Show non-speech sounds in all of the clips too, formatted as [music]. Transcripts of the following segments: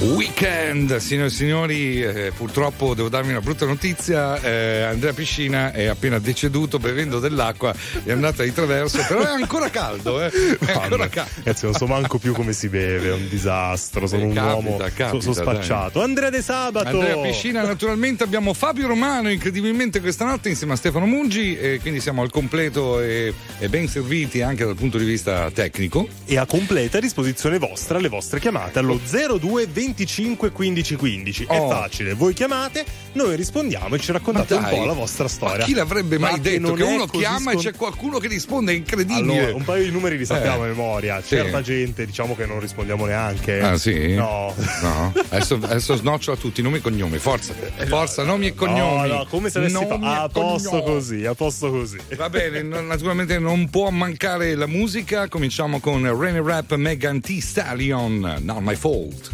Weekend, signore e signori, eh, purtroppo devo darvi una brutta notizia, eh, Andrea Piscina è appena deceduto bevendo dell'acqua, è andata di traverso, però è ancora caldo, eh. È [laughs] ancora caldo. Ragazzi, non so manco più come si beve, è un disastro, sono Eh, un capita, uomo capita, sono spacciato. Andrea De Sabato. Andrea Piscina, naturalmente abbiamo Fabio Romano incredibilmente questa notte insieme a Stefano Mungi, e quindi siamo al completo e, e ben serviti anche dal punto di vista tecnico. E a completa disposizione vostra le vostre chiamate allo 02 25 15 15. È Oh. facile, voi chiamate, noi rispondiamo e ci raccontate un po' la vostra storia. Ma chi l'avrebbe mai Ma che detto che è uno chiama e scon- c'è qualcuno che risponde? È incredibile. Allora, un paio di numeri li sappiamo Eh. a memoria. Sì. Certa gente, diciamo che non rispondiamo neanche. Ah sì? No. [laughs] No. Adesso, adesso snoccio a tutti nomi e cognomi. Forza, forza, nomi e cognomi. No, no, come se avessi fatto. e A posto cognomi. così, a posto così. Va bene, no- naturalmente non può mancare la musica. Cominciamo con Rainy Rap Megan T. Stallion, Not My Fault.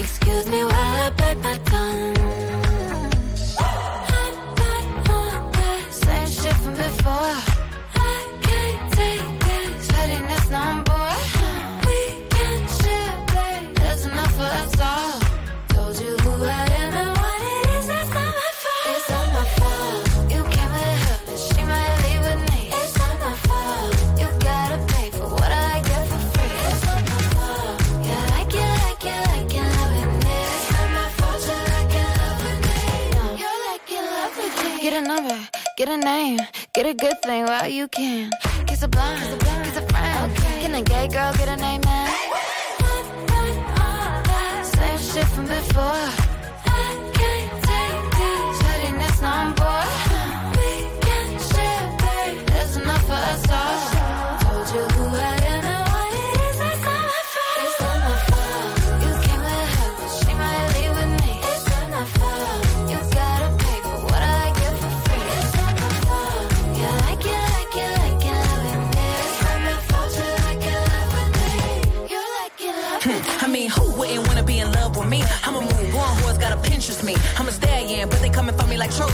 Excuse me while I bite my tongue. Get for free. It's It's not my fault. Yeah, I gave for free. It's on my fault. can I can I can have a name. Get a number, get a name, get a good thing while you can. Kiss a blind, kiss a friend. Can a gay girl get a name, man? Same shit from before.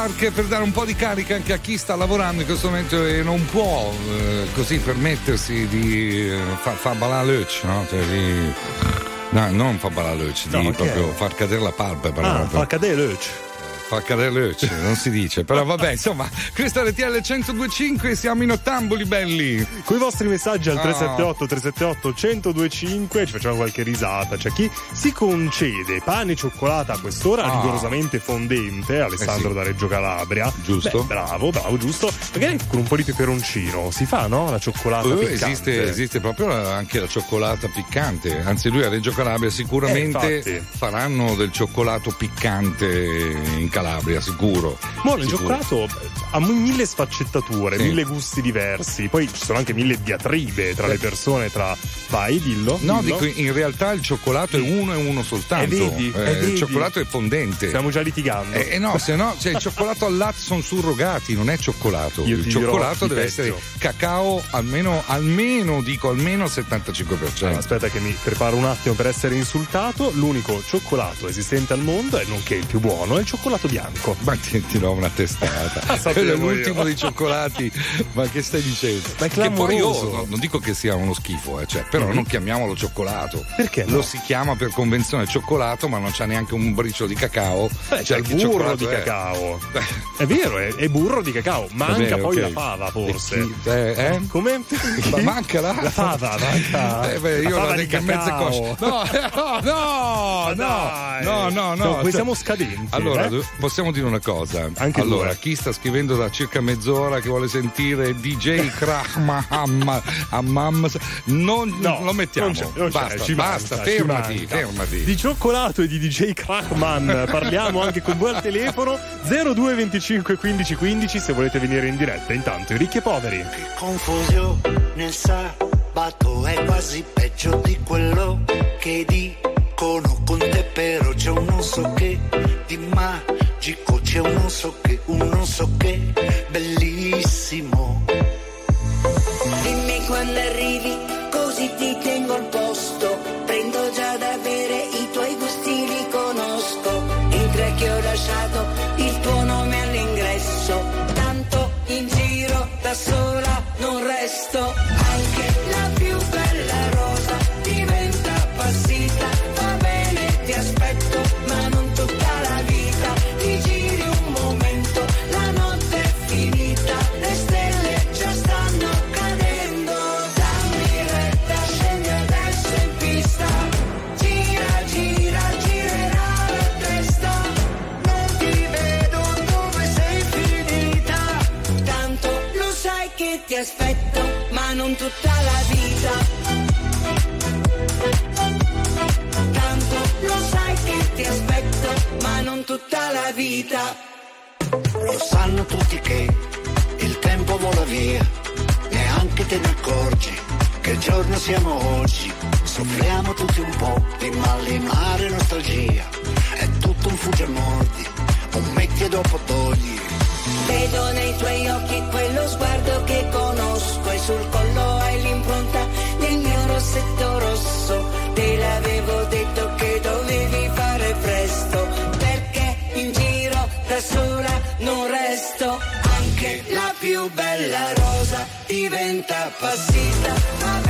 Park per dare un po' di carica anche a chi sta lavorando in questo momento e non può eh, così permettersi di eh, far fa ballare l'oce, no? Cioè di. No, non fa ballare l'oce, No, di proprio è? far cadere la palpebra. Ah, proprio. fa cadere l'oce. Fa cadere l'oce, non si dice. Però vabbè, [laughs] insomma, questa è RTL 1025 siamo in ottamboli belli. Con i vostri messaggi al Ah. 378 378 1025 ci facciamo qualche risata. C'è chi si concede pane e cioccolata a quest'ora Ah. rigorosamente fondente, Alessandro Eh sì. da Reggio Calabria. Giusto. Beh, bravo, bravo, giusto. Magari con un po' di peperoncino si fa, no? La cioccolata Eh, piccante. esiste, esiste proprio la- anche la cioccolata piccante. Anzi, lui a Reggio Calabria sicuramente Eh, faranno del cioccolato piccante in Calabria, sicuro. Buono, il cioccolato ha mille sfaccettature, Sì. mille gusti diversi. Poi ci sono anche mille diatribe tra le persone, tra. Vai, dillo. No, dillo. dico, in realtà il cioccolato è uno e uno soltanto. Eh, vedi, eh, il vedi. cioccolato è fondente. Stiamo già litigando. Eh, eh, no, se no, cioè, il cioccolato al latte sono surrogati, non è cioccolato. Io il cioccolato deve peggio. essere cacao almeno, almeno, dico almeno al 75%. Allora, aspetta che mi preparo un attimo per essere insultato. L'unico cioccolato esistente al mondo, e nonché il più buono, è il cioccolato bianco. Ma ti, ti do una testata. [laughs] Quello è io. l'ultimo dei [laughs] cioccolati. Ma che stai dicendo? Ma è Che poi io clamoroso. no, non dico che sia uno schifo, eh, cioè, però Mhm. non chiamiamolo cioccolato. Perché no? Lo si chiama per convenzione cioccolato, ma non c'ha neanche un briciolo di cacao. Beh, c'è Cioè, il burro di è? cacao. Beh, [laughs] È vero, è, è burro di cacao. Manca bene, poi ok. la fava, forse. E chi- eh, eh? Come? Ma manca la... La fava, manca. Eh beh, io la fava di cacao. No, [laughs] no, no, no, no, no, no. Poi siamo scadenti. Allora, eh? possiamo dire una cosa. Anche allora, due. chi sta scrivendo da circa mezz'ora che vuole sentire DJ Krahmaham [laughs] Hammam, non No, lo mettiamo. non c'è, non c'è, basta, ci basta, manca, ci fermati, fermati. Di cioccolato e di DJ Krachman parliamo anche con voi al telefono 02 25 15 15 se volete venire in diretta. Intanto i ricchi e poveri. Confusione il sabato è quasi peggio di quello che dicono con te però c'è un non so che di magico c'è un non so che un non so che bellissimo vita. lo sanno tutti che il tempo vola via neanche te ne accorgi che giorno siamo oggi soffriamo tutti un po' di malinare nostalgia è tutto un fugge mordi un metti e dopo togli Vedo nei tuoi occhi quello sguardo che conosco e sul collo hai l'impronta del mio rossetto rosso. Sola non resto. Anche la più bella rosa diventa appassita.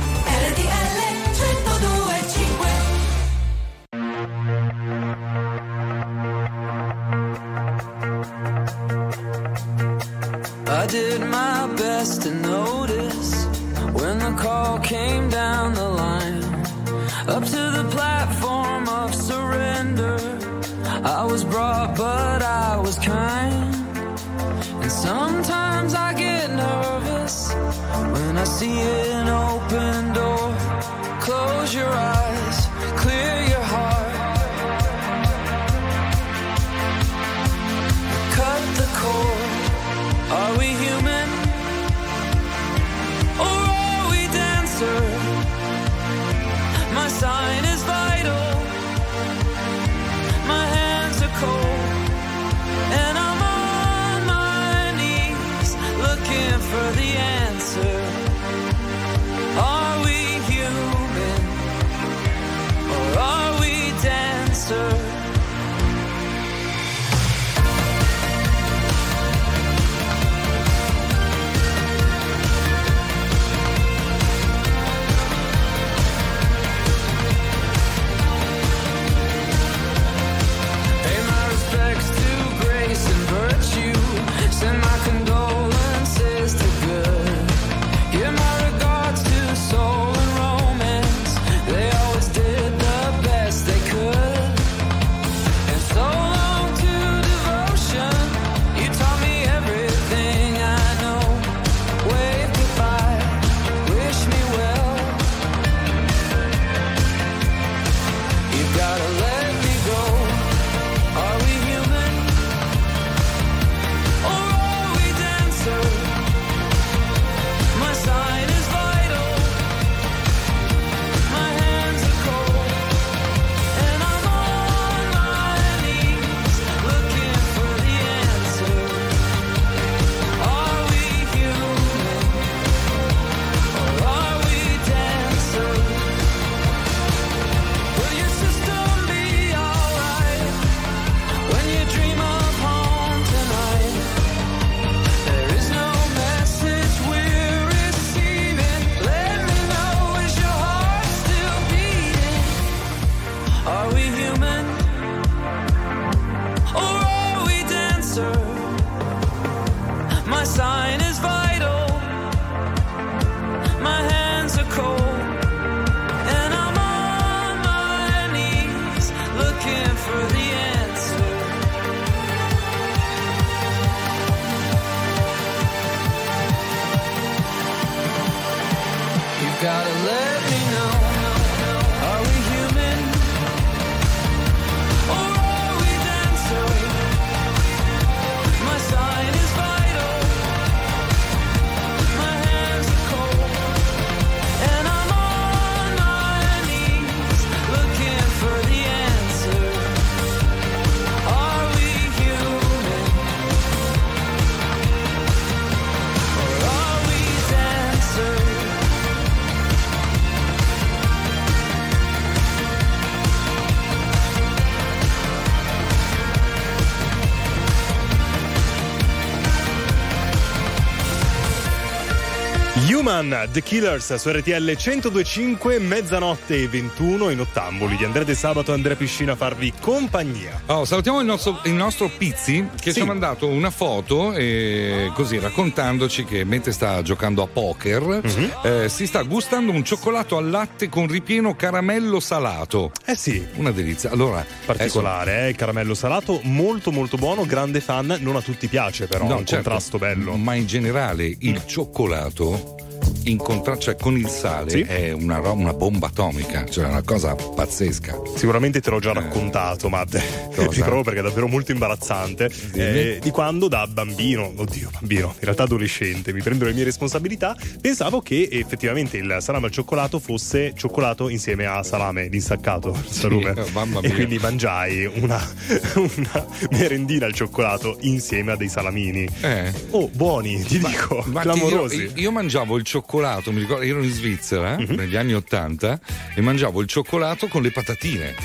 Human, The Killers su RTL 1025, mezzanotte e 21 in ottamboli di Andrea De Sabato e Andrea Piscina a farvi compagnia. Oh, salutiamo il nostro, il nostro Pizzi che Sì. ci ha mandato una foto e così raccontandoci che mentre sta giocando a poker Mhm. eh, si sta gustando un cioccolato al latte con ripieno caramello salato. Eh sì, Una delizia. Allora, particolare, eh, il caramello salato, molto molto buono, grande fan, non a tutti piace però, No, un certo, contrasto bello. Ma in generale il cioccolato in contra- cioè con il sale Sì. è una, una bomba atomica, cioè una cosa pazzesca. Sicuramente te l'ho già raccontato, ma [laughs] ti provo perché è davvero molto imbarazzante. Eh, di quando da bambino, oddio, bambino, in realtà adolescente, mi prendo le mie responsabilità, pensavo che effettivamente il salame al cioccolato fosse cioccolato insieme a salame l'insaccato, il salume. oh, mamma E mia. quindi mangiai una, [laughs] una merendina al cioccolato insieme a dei salamini. Eh. Oh, buoni, ti dico, Ma clamorosi. io, io mangiavo il cioccolato, mi ricordo, ero in Svizzera Mhm. negli anni Ottanta e mangiavo il cioccolato con le patatine.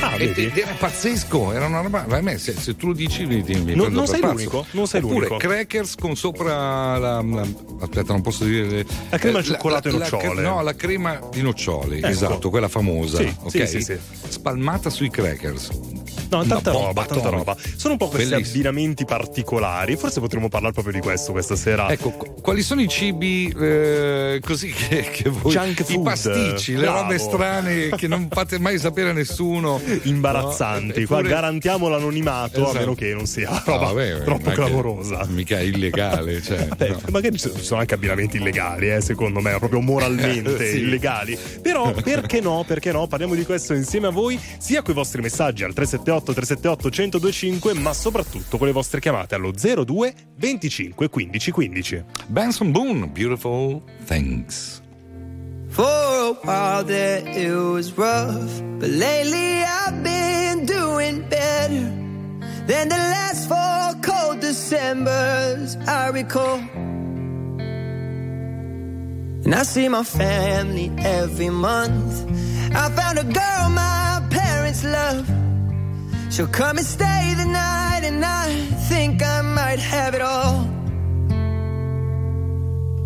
Ah, E- ed era pazzesco, era una roba. a me, se, se tu lo dici, mi, mi Non- non sei pazzo. l'unico, non sei Oppure l'unico. crackers con sopra la, la- aspetta, non posso dire. La crema eh, al cioccolato e la- nocciole. no, la crema di noccioli, Ecco. esatto, quella famosa. Sì, ok? sì, sì. Spalmata sui crackers. No, tanta roba, tanta roba. Sono un po' questi Bellissimo. abbinamenti particolari. Forse potremmo parlare proprio di questo questa sera. Ecco, qu- quali sono i cibi eh, così che, che voi Junk i food. pasticci, le Bravo. robe strane che non fate mai sapere a nessuno. Imbarazzanti. No? Qua Eppure- garantiamo l'anonimato, Esatto. a meno che non sia No, roba [laughs] troppo non è che- clamorosa. Mica illegale, [laughs] cioè. No. magari ci sono anche abbinamenti illegali, eh, secondo me, proprio moralmente [laughs] Sì. illegali. Però perché no? Perché no? Parliamo di questo insieme a voi, sia con i vostri messaggi al 378 378 1025, ma soprattutto con le vostre chiamate allo 02 25 15 15. Benson Boone, Beautiful Things. For a while there it was rough, but lately I've been doing better than the last four cold Decembers I recall. And I see my family every month. I found a girl my parents love. She'll come and stay the night, and I think I might have it all.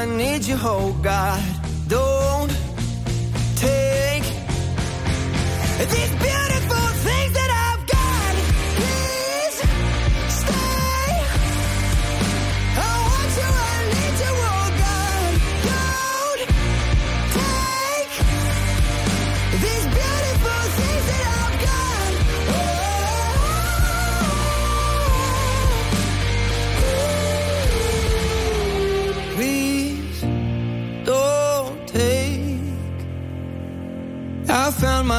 I need you, oh God.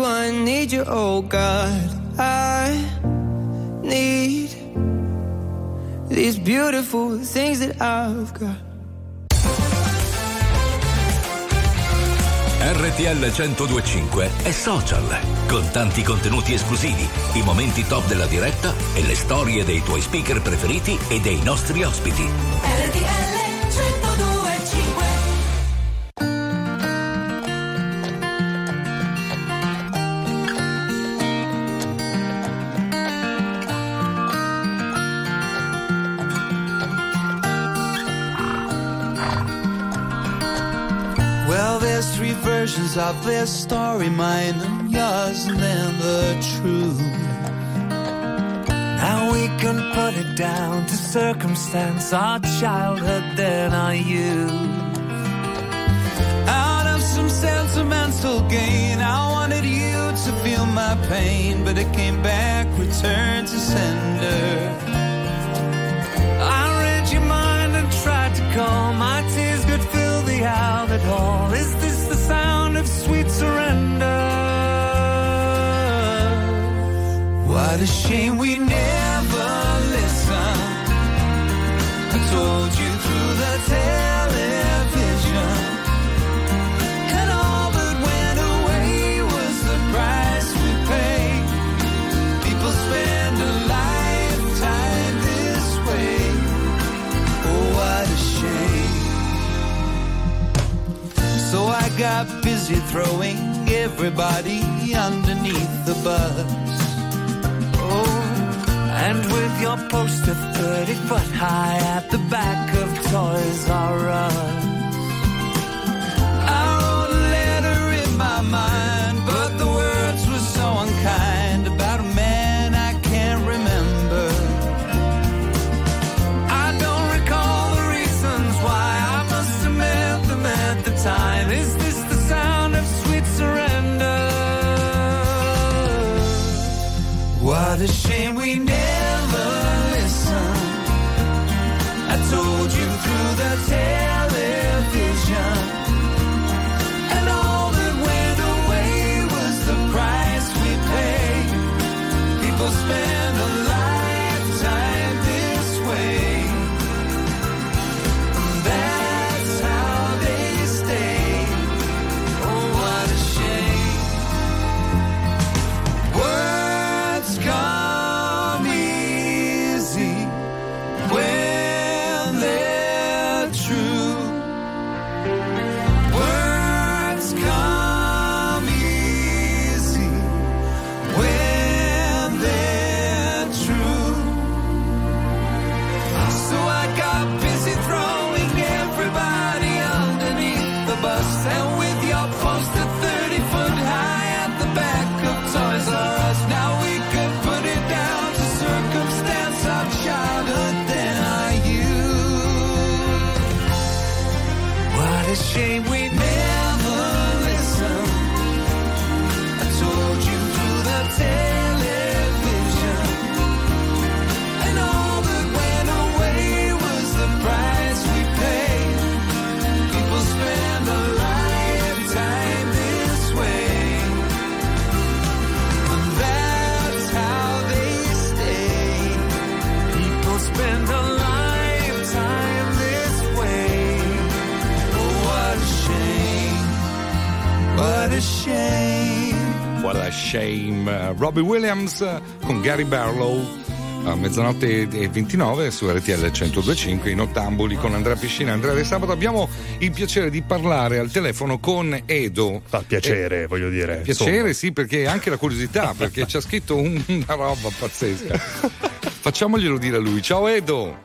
You, I need you, oh God. I need these beautiful things that I've got. RTL 1025 è social, con tanti contenuti esclusivi, i momenti top della diretta e le storie dei tuoi speaker preferiti e dei nostri ospiti. RTL versions of this story, mine and yours, and then the truth. Now we can put it down to circumstance, our childhood, then our youth. Out of some sentimental gain, I wanted you to feel my pain, but it came back, returned to sender. I read your mind and tried to calm. My tears could fill the outlet hall. Is this of sweet surrender? What a shame we never listened. I told you got busy throwing everybody underneath the bus. Oh, and with your poster 30 foot high at the back of Toys R Us. Robbie Williams eh, con Gary Barlow a mezzanotte e 29 su RTL 1025 in Ottamboli con Andrea Piscina e Andrea De Sabato. Abbiamo il piacere di parlare al telefono con Edo. Fa piacere, voglio dire. Piacere, insomma. sì, perché anche la curiosità, perché ci ha scritto un- una roba pazzesca. [laughs] Facciamoglielo dire a lui. Ciao Edo!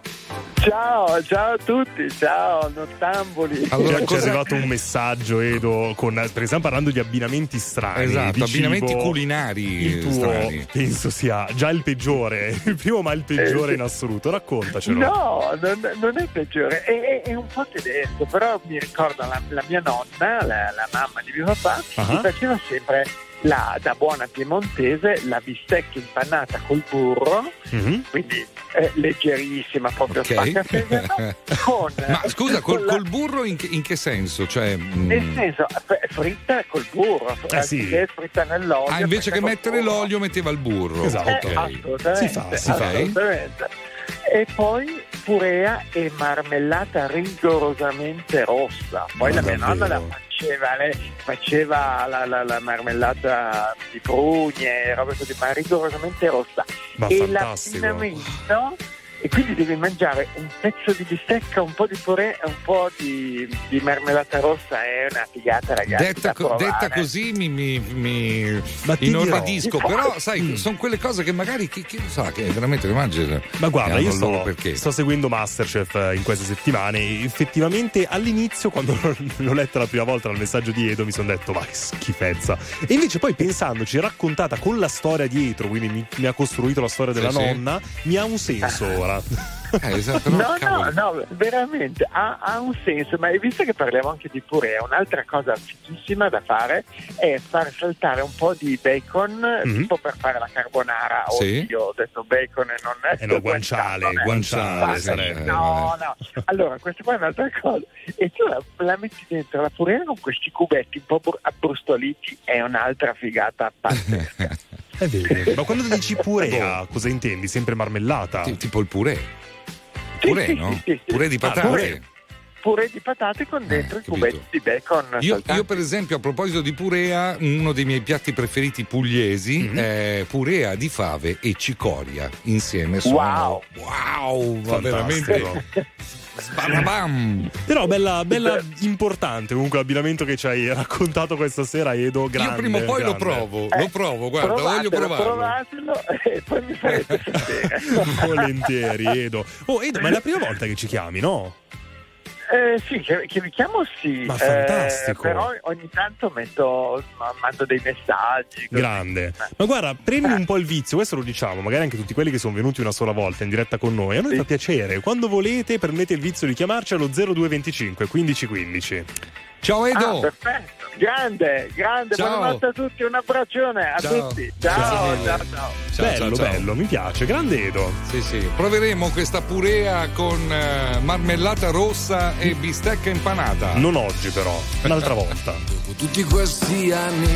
Ciao, ciao a tutti, ciao nottamboli. Allora, Ci è cosa- arrivato un messaggio, Edo, con, perché stiamo parlando di abbinamenti strani. Esatto, di abbinamenti cibo. culinari Il tuo strani. penso sia già il peggiore, [laughs] il primo ma il peggiore Eh, sì. in assoluto. Raccontacelo. No, non, non è il peggiore, è, è- è un po' tedesco, però mi ricorda la, la mia nonna, la, la mamma di mio papà, Ah. mi faceva sempre la, da buona piemontese la bistecca impannata col burro, Mhm. quindi eh, leggerissima, proprio Ok. spacca [laughs] con... Ma scusa, col, con la- col burro in che, in che senso? Cioè, mm, Nel senso, fritta col burro, Eh, sì. fritta nell'olio. ah, invece che mettere burro. l'olio metteva il burro. Esatto. Eh, Ok. assolutamente, Si fa, si fa. assolutamente. E poi purea e marmellata rigorosamente rossa. Poi Ma la mia nonna la faceva, lei faceva la, la- la marmellata di prugne, roba così, ma rigorosamente rossa. Ma e fantastico. l'abbinamento, e quindi devi mangiare un pezzo di bistecca, un po' di purè e un po' di, di marmellata rossa, è una figata ragazzi. Detta, co- detta così mi, mi, mi inorridisco, però sai, sono quelle cose che magari chi, chi lo sa che veramente le mangi. Ma guarda, io sto, perché. sto seguendo Masterchef eh, in queste settimane e effettivamente all'inizio, quando [laughs] l'ho letta la prima volta nel messaggio di Edo, mi sono detto, ma che schifezza. E invece poi pensandoci, raccontata con la storia dietro, quindi mi, mi ha costruito la storia della Sì, sì. nonna, mi ha un senso [laughs] ora. [laughs] Eh, esatto, no, No, no, cavolo. no, veramente ha, ha un senso, ma visto che parliamo anche di purea, un'altra cosa fighissima da fare è far saltare un po' di bacon, Mhm. tipo per fare la carbonara. Sì. Oddio, ho detto bacon e non è Eh no, guanciale, guanciale sarebbe. No, no. Allora, questa qua è un'altra cosa. E tu la, la metti dentro la purea con questi cubetti un po' bru- abbrustoliti, è un'altra figata pazzesca. [laughs] È vero. Ma quando dici purea, cosa intendi? Sempre marmellata? Ti- tipo il purè. Purè, sì, no? sì. Purè di Ah, patate. purè. Purè di patate con dentro Eh, i cubetti di bacon. Io, io, per esempio, a proposito di purea, uno dei miei piatti preferiti pugliesi Mhm. è purea di fave e cicoria insieme. Sono, Wow. wow, ma Fantastico. veramente [laughs] Sbam! Però bella, bella importante comunque l'abbinamento che ci hai raccontato questa sera, Edo. Grande, Io prima o poi lo grande. provo, lo provo, guarda, voglio provarlo. provatelo e poi mi farete [laughs] sapere. Volentieri, Edo. Oh, Edo, ma è la prima volta che ci chiami, no? Eh, sì, che, che vi chiamo sì. Ma eh, fantastico. però ogni tanto metto, ma- mando dei messaggi. così. Grande. Ma guarda, prendi un po' il vizio, questo lo diciamo, magari anche tutti quelli che sono venuti una sola volta in diretta con noi. A noi fa piacere. Quando volete, prendete il vizio di chiamarci allo 0225 1515. Ciao Ah, Edo! perfetto. Grande, grande, Ciao. buonanotte a tutti, un abbraccione a Ciao. tutti. Ciao, ciao, ciao. Ciao, bello, ciao, ciao. bello, mi piace. Grande Edo. Sì, sì. Proveremo questa purea con eh, marmellata rossa e bistecca impanata. Non oggi, però, un'altra [laughs] volta. Dopo tutti questi anni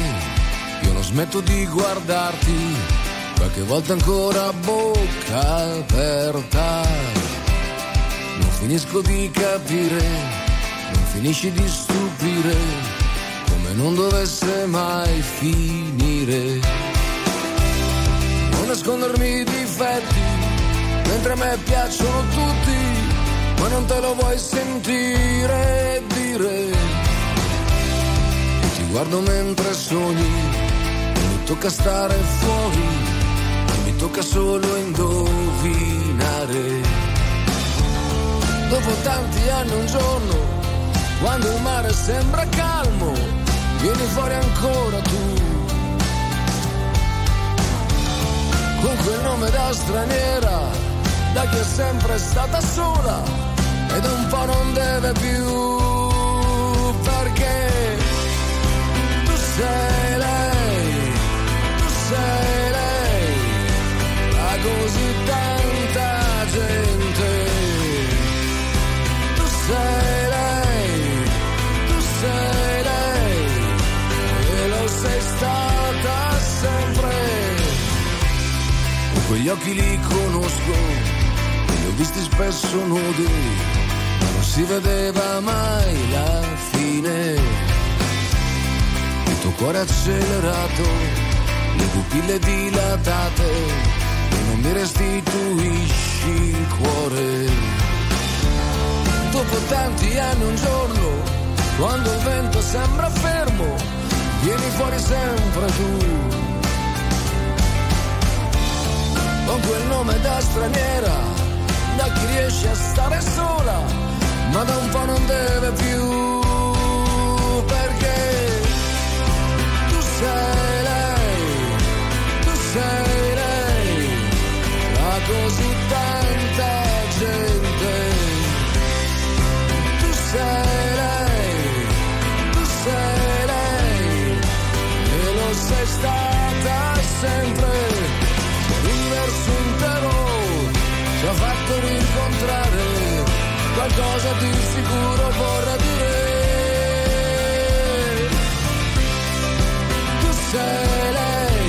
io non smetto di guardarti, qualche volta ancora a bocca aperta. Non finisco di capire, finisci di stupire, come non dovesse mai finire. Non nascondermi i difetti, mentre a me piacciono tutti, ma non te lo vuoi sentire e dire. Ti guardo mentre sogni, e mi tocca stare fuori, e mi tocca solo indovinare. Dopo tanti anni un giorno, quando il mare sembra calmo, vieni fuori ancora tu. Con quel nome da straniera, da chi è sempre stata sola, ed un po' non deve più, perché tu sei quegli occhi li conosco, li ho visti spesso nudi, ma non si vedeva mai la fine il tuo cuore accelerato, le pupille dilatate, e non mi restituisci il cuore. Dopo tanti anni un giorno, quando il vento sembra fermo, vieni fuori sempre tu. Con quel nome da straniera, da chi riesce a stare sola, ma da un po' non deve più, perché tu sei qualcosa di sicuro vorrà dire. Tu sei lei,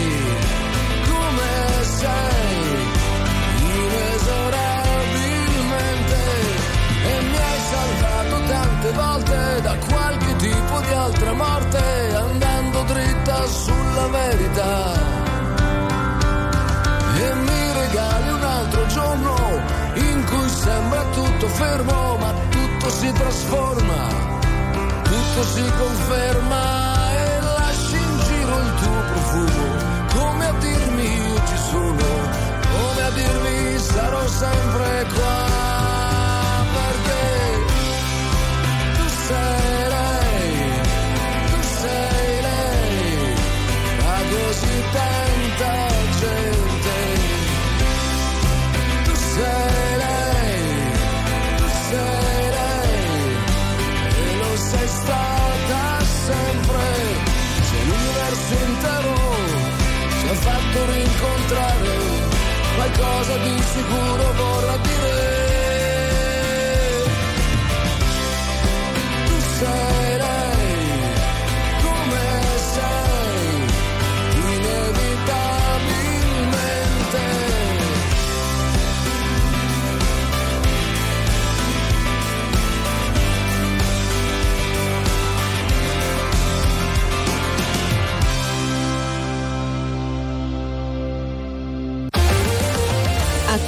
come sei, inesorabilmente, e mi hai salvato tante volte da qualche tipo di altra morte, andando dritta sulla verità. Sembra tutto fermo, ma tutto si trasforma, tutto si conferma e lasci in giro il tuo profumo, come a dirmi io ci sono, come a dirmi sarò sempre qua, perché tu sei qualcosa di sicuro vorrà dire.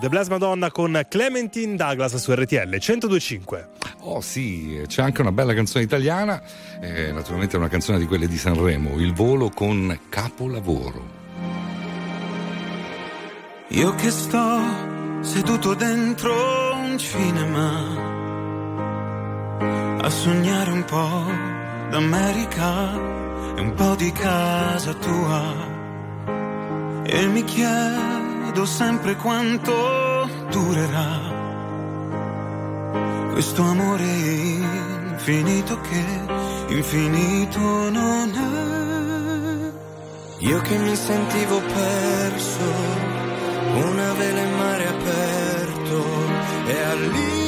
The Blast Madonna con Clementine Douglas su RTL 1025. Oh sì, c'è anche una bella canzone italiana, eh, naturalmente è una canzone di quelle di Sanremo, Il volo con capolavoro. Io che sto seduto dentro un cinema a sognare un po' d'America e un po' di casa tua e mi chiedo sempre quanto durerà questo amore infinito che infinito non è. Io che mi sentivo perso, una vela in mare aperto e all'improvviso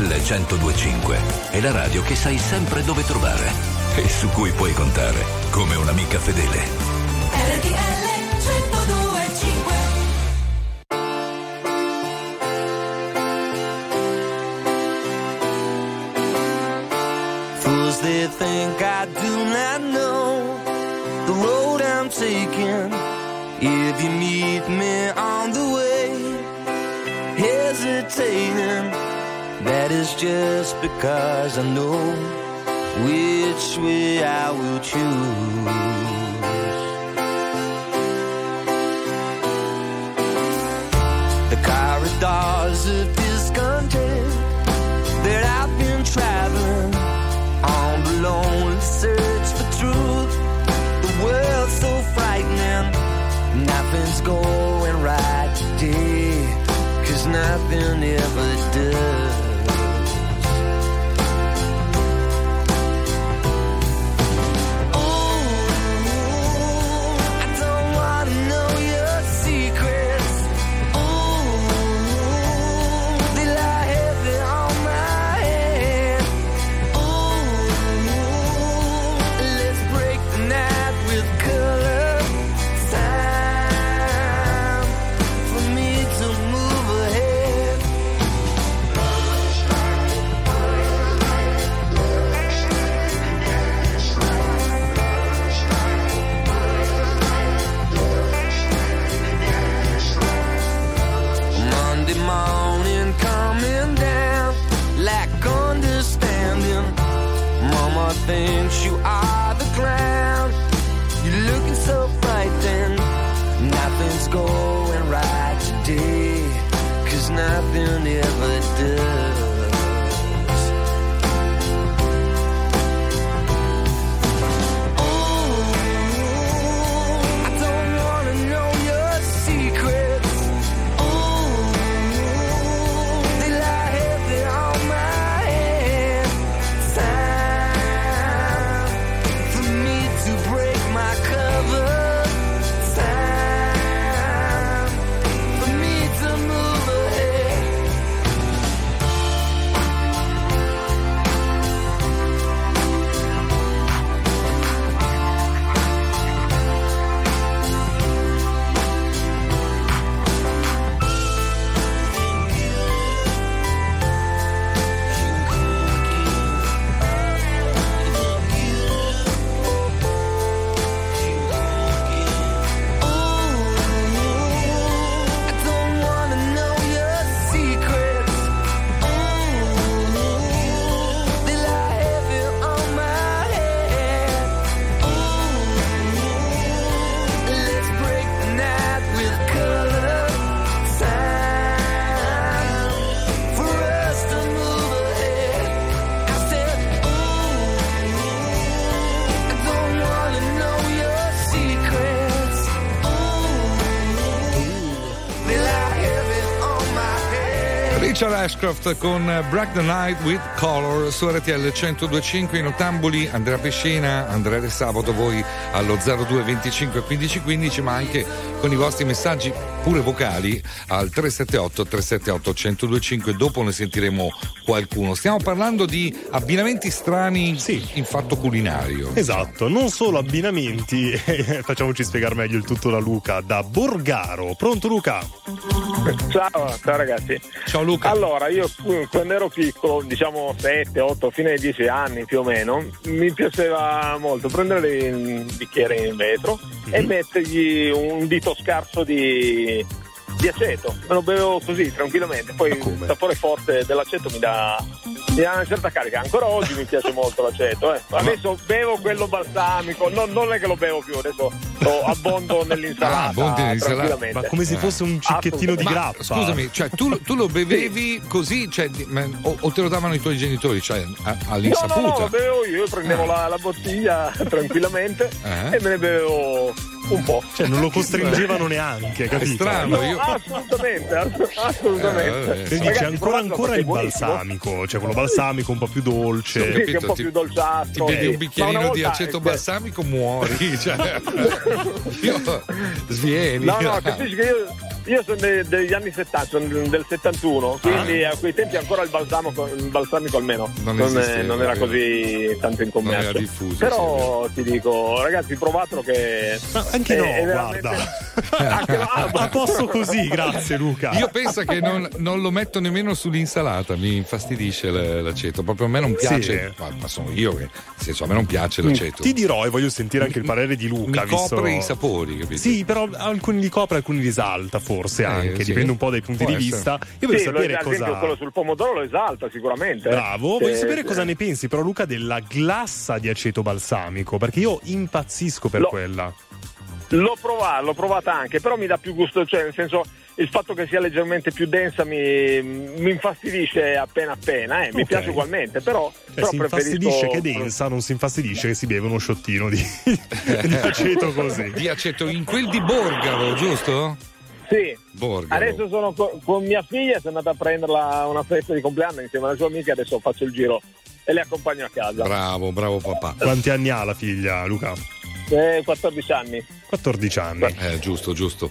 RTL 1025 è la radio che sai sempre dove trovare e su cui puoi contare come un'amica fedele. RTL 1025 Fools they think I do not know the road I'm taking. If you meet me on the way, that is just because I know which way I will choose. The corridors of discontent that I've been traveling on the lonely search for truth. The world's so frightening, nothing's going right today, cause nothing ever does. Ashcroft con Break the Night with Color su RTL 1025 in Ottamboli, Andrea Pescena, Andrea del Sabato, voi allo 02 25 15 15, ma anche con i vostri messaggi pure vocali al 378 378 1025. Dopo ne sentiremo qualcuno. Stiamo parlando di abbinamenti strani in fatto culinario. Esatto, non solo abbinamenti, [laughs] facciamoci spiegare meglio il tutto da Luca, da Borgaro. Pronto Luca? [laughs] Ciao, ciao ragazzi. Ciao Luca. Allora, io eh, quando ero piccolo, diciamo 7, 8, fine ai 10 anni più o meno, mi piaceva molto prendere il bicchiere in vetro e mettergli un dito scarso di, di aceto. Me lo bevo così tranquillamente. Poi il sapore forte dell'aceto mi dà mi dà una certa carica. Ancora oggi mi piace molto l'aceto. Eh. Adesso bevo quello balsamico, non, non è che lo bevo più, adesso lo abbondo [laughs] nell'insalata. Ah, abbondi nell'insalata. tranquillamente. Ma come se fosse un cicchettino di Ma, grappa. Scusami, cioè, tu, tu lo bevevi così, cioè, o, o te lo davano i tuoi genitori, cioè a- No, no, no, all'insaputa? lo bevevo io, io prendevo la, la bottiglia tranquillamente Eh? e me ne bevevo un po'. Cioè, non lo costringevano neanche, capito? strano, No, io- assolutamente, ass- assolutamente. Eh, Quindi c'è ancora, ancora il è balsamico, cioè quello balsamico un po' più dolce. Sì, è un capito, po' ti- più dolciato. Ti bevi sì. un bicchierino di aceto eh, balsamico, muori. Cioè, [laughs] io, svieni. No, no, capisci che io, io sono de- degli anni 70, sono del 71, quindi a quei tempi ancora il balsamico, il balsamico almeno Non non, è- esisteva, non era vero. così tanto in Non era commercio. diffuso, Però ti dico, ragazzi, provatelo che. Ma anche è- no, è veramente- guarda. [laughs] Anche no, ah, A posto così, grazie Luca. Io penso che non, non lo metto nemmeno sull'insalata, mi infastidisce l- l'aceto. Proprio a me non piace, Sì. ma, ma sono io che, nel senso, a me non piace Mm, l'aceto. Ti dirò e voglio sentire anche il parere di Mi Luca. visto- copre i sapori, capito? Sì, però alcuni li copre, alcuni risalta, forse anche. sì. Dipende un po' dai punti Può di essere. vista. Io voglio Sì, lo- sapere ad esempio cosa. quello sul pomodoro lo esalta sicuramente. eh. Bravo, voglio Eh, sapere eh, cosa ne pensi, però, Luca, della glassa di aceto balsamico, perché io impazzisco per Lo- quella. L'ho provata, l'ho provata anche, però mi dà più gusto, cioè nel senso il fatto che sia leggermente più densa mi, mi infastidisce appena appena, eh. mi Ok. piace ugualmente, però, Cioè, però si preferisco... infastidisce che è densa, non si infastidisce che si beve uno sciottino di, [laughs] di aceto così. Di aceto in quel di Borgaro, giusto? Sì, Borgaro. adesso sono co- con mia figlia, sono andata a prenderla a una festa di compleanno insieme alle sue amiche, adesso faccio il giro e le accompagno a casa. Bravo, bravo papà. Quanti anni ha la figlia, Luca? Eh, 14 anni. 14 anni. Eh, giusto, giusto.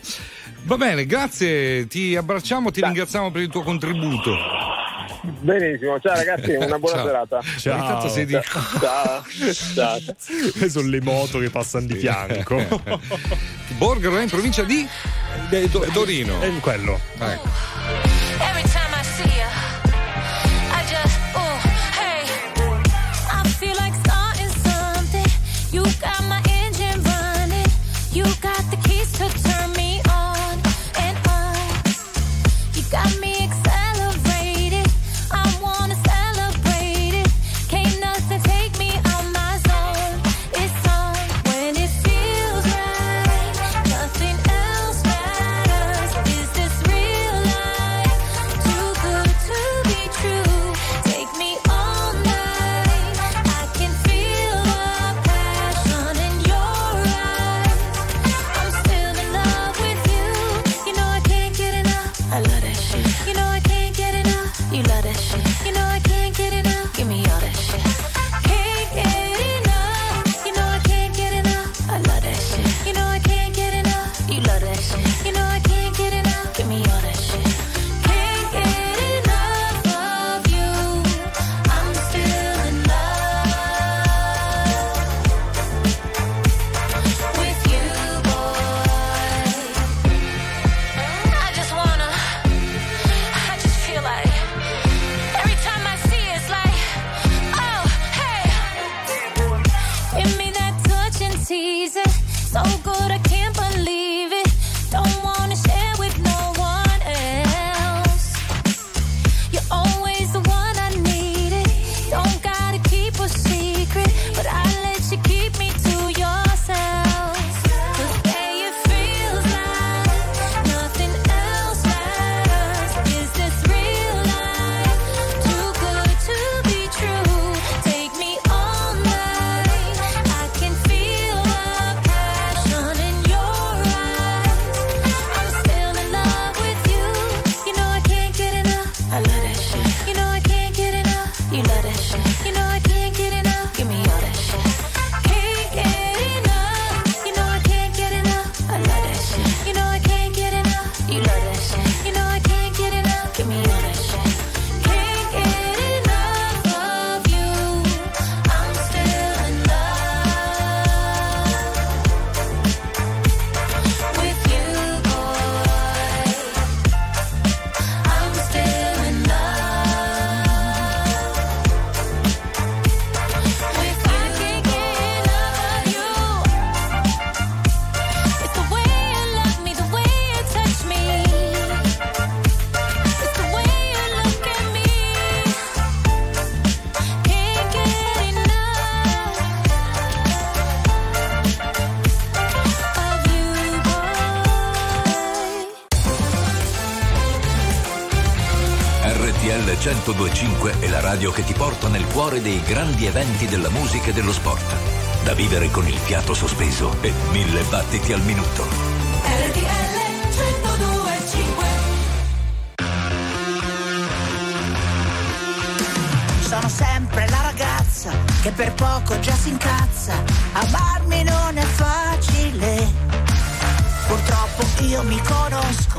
Va bene, grazie, ti abbracciamo, ti ringraziamo per il tuo contributo. Benissimo, ciao ragazzi, una buona [laughs] Ciao. serata. Ciao. Intanto sei di- Ciao. ciao. sono le moto che passano di fianco. Borgaro è in provincia di Do- Torino. È quello. Ecco. 1025 è la radio che ti porta nel cuore dei grandi eventi della musica e dello sport. Da vivere con il fiato sospeso e mille battiti al minuto. RTL 1025 Sono sempre la ragazza che per poco già si incazza. Amarmi non è facile. Purtroppo io mi conosco.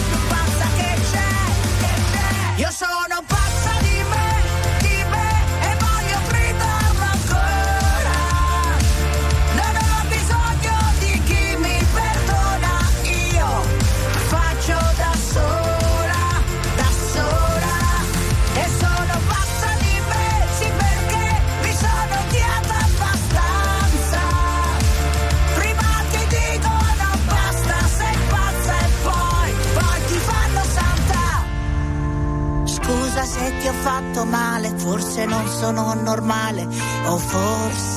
ho fatto male, forse non sono normale, o forse,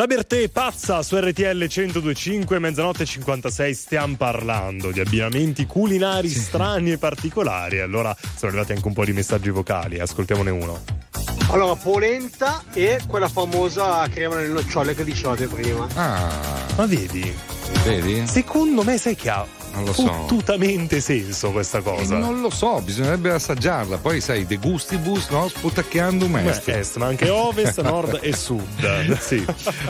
La Bertè pazza su RTL 1025, mezzanotte e 56 stiamo parlando di abbinamenti culinari strani e particolari. Allora sono arrivati anche un po' di messaggi vocali, ascoltiamone uno. Allora, polenta e quella famosa crema nelle nocciole che dicevate prima. Ah. Ma vedi? Vedi? Secondo me sai che ha Non lo so. fottutamente senso questa cosa. Eh, non lo so, bisognerebbe assaggiarla. Poi sai, de gustibus, no? Sputacchiandum Beh, est. est, ma anche ovest, [laughs] nord e sud. [laughs] Sì.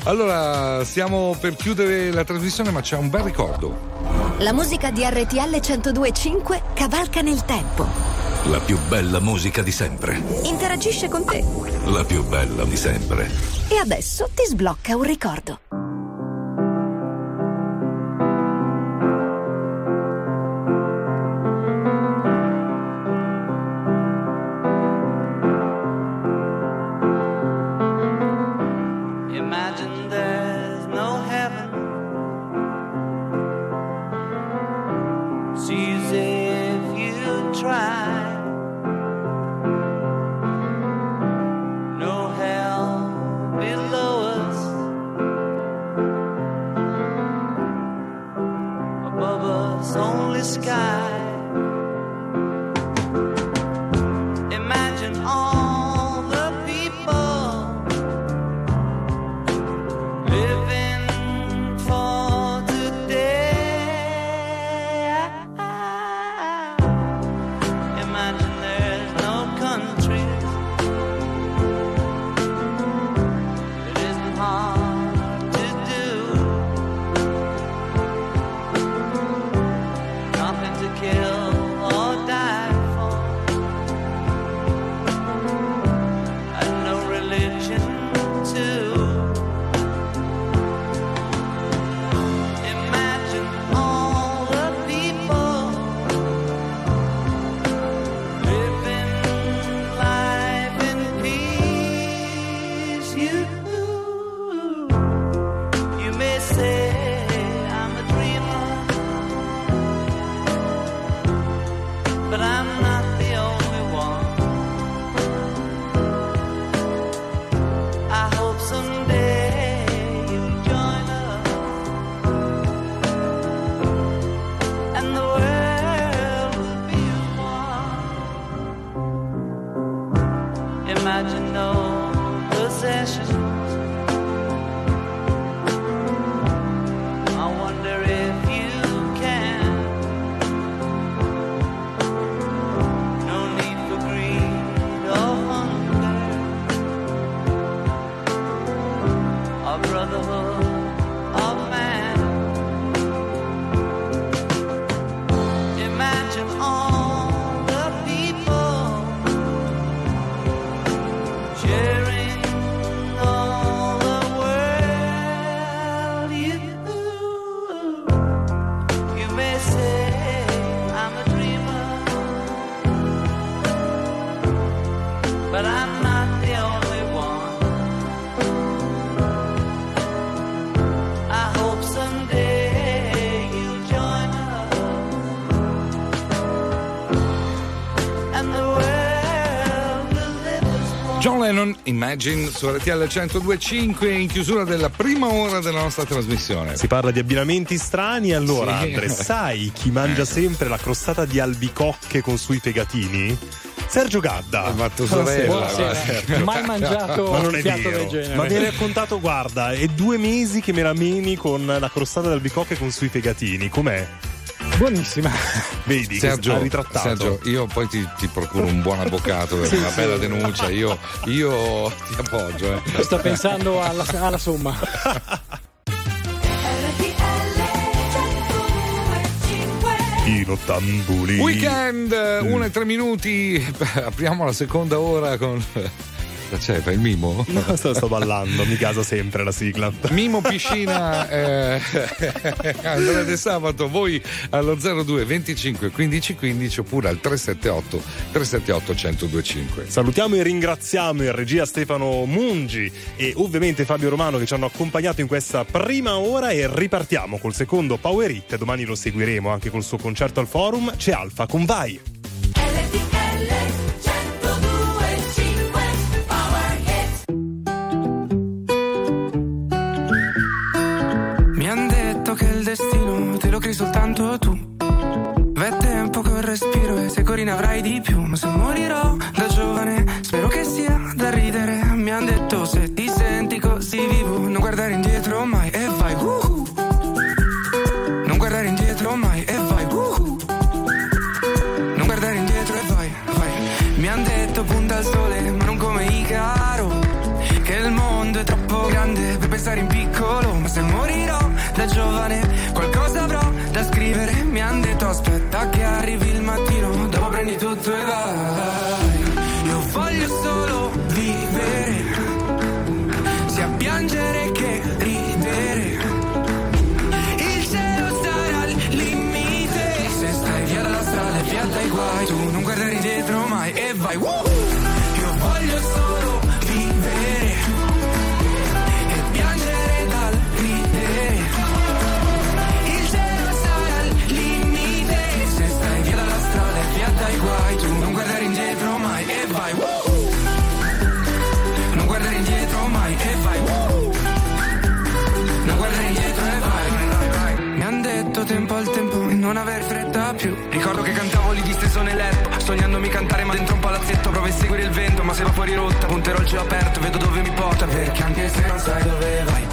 Allora, stiamo per chiudere la trasmissione, ma c'è un bel ricordo. La musica di RTL 1025 cavalca nel tempo. La più bella musica di sempre. Interagisce con te. La più bella di sempre. E adesso ti sblocca un ricordo. John Lennon, Imagine, su RTL 102.5 in chiusura della prima ora della nostra trasmissione. Si parla di abbinamenti strani, allora Sì. Andre, sai chi mangia sempre la crostata di albicocche con sui fegatini? Sergio Gadda. Ha fatto sorella, Buonasera. Certo. Mai mangiato Ma non un è piatto vero. del genere. Ma mi hai raccontato, guarda, è due mesi che me la meni con la crostata di albicocche con sui fegatini. Com'è? Buonissima. Vedi, Sergio, che ha ritrattato. Sergio, io poi ti, ti procuro un buon avvocato per [laughs] Sì, una sì. bella denuncia. Io, io ti appoggio. Eh. Sto pensando alla, alla somma. Tambuli. Weekend, 1 e 3 minuti. [laughs] Apriamo la seconda ora con. Cosa c'è? Fai il mimo? [laughs] No, sto, sto ballando, mi casa sempre la sigla. Mimo Piscina eh, [laughs] Andrea De Sabato voi allo 02 25 15 15 oppure al 378 378 1025 Salutiamo e ringraziamo in regia Stefano Mungi e ovviamente Fabio Romano che ci hanno accompagnato in questa prima ora e ripartiamo col secondo Power Hit. Domani lo seguiremo anche col suo concerto al forum. C'è Alfa con Vai. Crei soltanto tu. V'è tempo che respiro e se corri ne avrai di più. Ma se morirò da giovane, spero che sia da ridere. Mi han detto se mai e vai. Woo! Tempo al tempo e non aver fretta più. Ricordo che cantavo lì disteso nel letto, sognandomi cantare ma dentro un palazzetto provo a seguire il vento, ma se va fuori rotta punterò il cielo aperto, vedo dove mi porta, perché anche se non sai dove vai,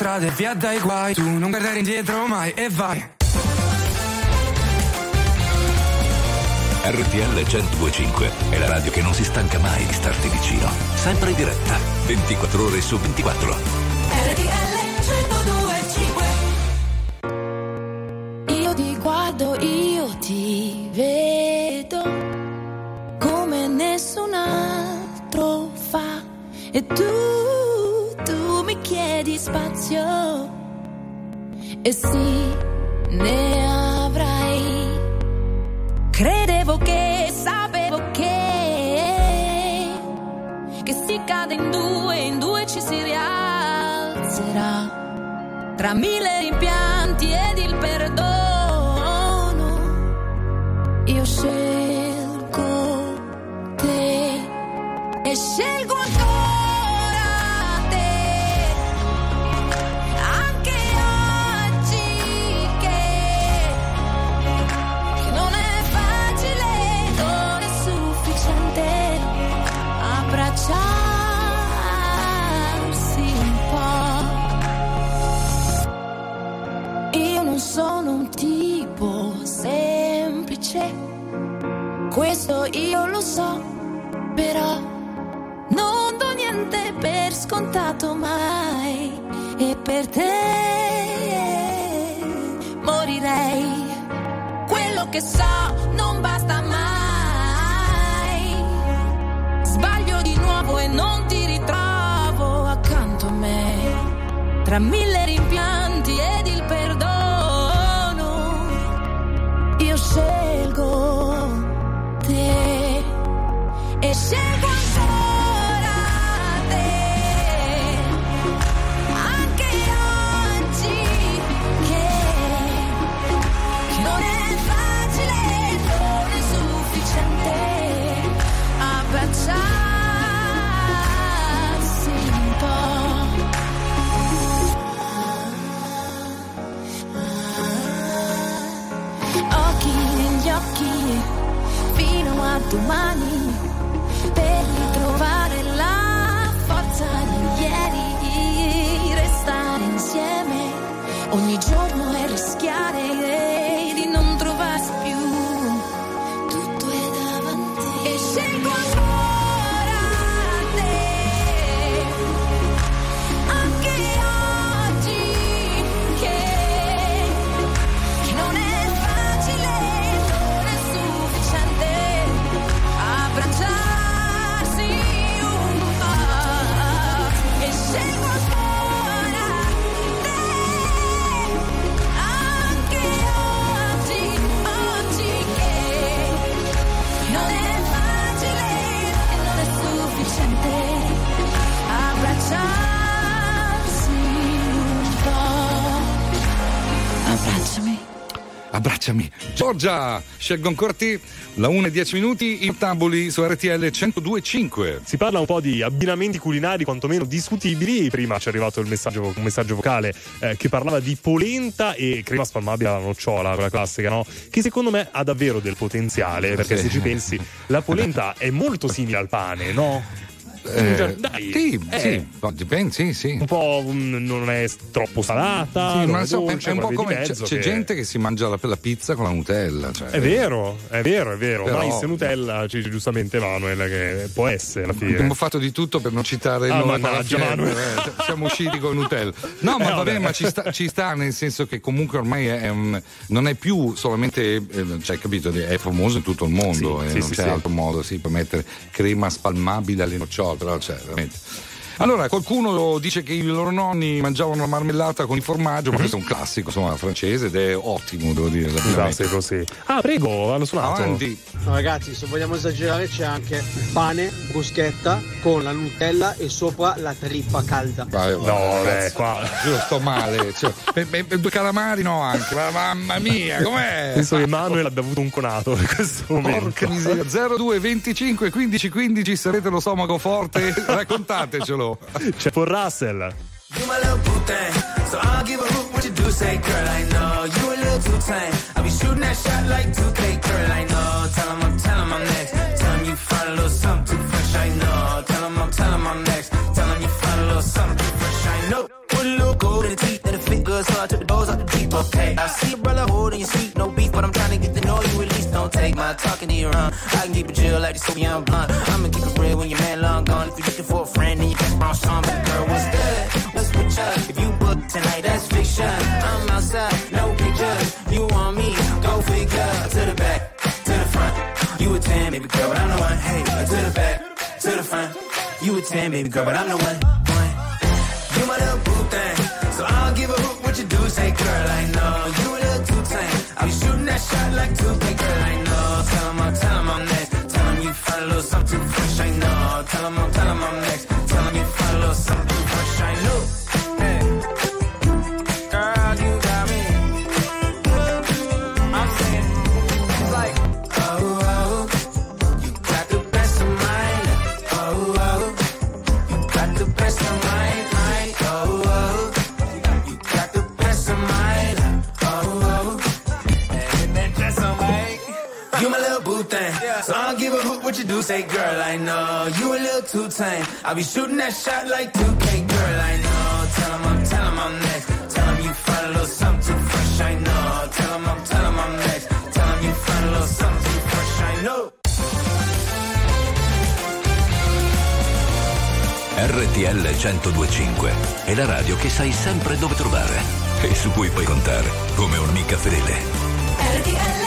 strada e via dai guai, tu non guardare indietro mai e vai. RTL 1025 è la radio che non si stanca mai di starti vicino. Sempre in diretta, 24 ore su 24. RTL 1025 Io ti guardo, io ti vedo come nessun altro fa e tu, spazio e sì, ne avrai. Credevo che sapevo che che si cade in due, in due ci si rialzerà. Tra mille rimpianti ed il perdono, io scelgo so, però non do niente per scontato mai e per te morirei. Quello che so non basta mai. Sbaglio di nuovo e non ti ritrovo accanto a me. Tra mille rimpianti ed il perdono, fino a Abbracciami. Giorgia, scelgo ancora te. La 1 e 10 minuti, in tabuli su RTL 102.5. Si parla un po' di abbinamenti culinari quantomeno discutibili. Prima ci è arrivato il messaggio, un messaggio vocale eh, che parlava di polenta e crema spalmabile alla nocciola, quella classica, no? Che secondo me ha davvero del potenziale, perché Sì. se ci pensi, la polenta è molto simile al pane, no? Eh, Dai, sì, eh, sì, dipende, sì, sì. Un po' non è troppo salata, Sì, ma è insomma, dolce, è un po' come c'è, che- gente che si mangia la, la pizza con la Nutella. Cioè, È vero, è vero, è vero. Però- Mais e Nutella, ci dice giustamente Manuel, che può essere alla fine. Abbiamo fatto di tutto per non citare il Ah, nome Malafiemme, Manuel. eh, siamo usciti con Nutella. No, ma Eh, vabbè, ma ci sta, ci sta nel senso che comunque ormai è un- non è più solamente, eh, cioè, capito, è famoso in tutto il mondo Sì, e sì, non c'è altro modo sì, per mettere crema spalmabile alle nocciole, però c'è veramente. Allora, qualcuno dice che i loro nonni mangiavano la marmellata con il formaggio, ma questo è un classico, insomma, francese ed è ottimo, devo dire. Classico, sì. Ah, prego, hanno suonato. Avanti. No, ragazzi, se vogliamo esagerare c'è anche pane, bruschetta con la Nutella e sopra la trippa calda. Vai, vai, No, ragazzi. beh, qua. Io sto male. Cioè, e- e- e due calamari no anche. Ma mamma mia, com'è? Penso che Manuel abbia avuto un conato in questo momento. Porca miseria, 02 25 15 15 se avete lo stomaco forte, [laughs] raccontatecelo. C'è Paul Russell. My little so I'll give a what you do. Say, girl, I know you a little too. I'll be shooting that shot like 2K, girl, I know. Next. You fresh, I know. Next. Tell him you fresh, I know. Put a the teeth and so I the deep, okay. I see a brother holding your seat, no beef, but I'm trying to get to know you at least, don't take my talking to your own. I can keep it chill like the Soviet blunt. I'ma keep it real when your man long gone. If you're looking for a friend, then you song. But girl, what's good? What's with you? If you book tonight, that's fiction. I'm outside, no pictures. You want me? Go figure. To the back, to the front. You a 10, baby girl, but I'm the one. Hey, to the back, to the front. You a 10, baby girl, but I'm the one. You my little boo thing. So I don't give a hoot what you do. Say, girl, I know you a little too tame. I'll be shooting that shot like 2K, girl, I know. What you do. Say, girl, I know you a little too tame. I'll be shooting that shot like 2K, girl, I know. Tell 'em I'm, tell 'em I'm next. Tell 'em you find a little something too fresh, I know. Tell 'em I'm, tell 'em I'm next. Tell 'em you find a little something too fresh, I know. RTL 1025 è la radio che sai sempre dove trovare e su cui puoi contare come un'amica fedele. RTL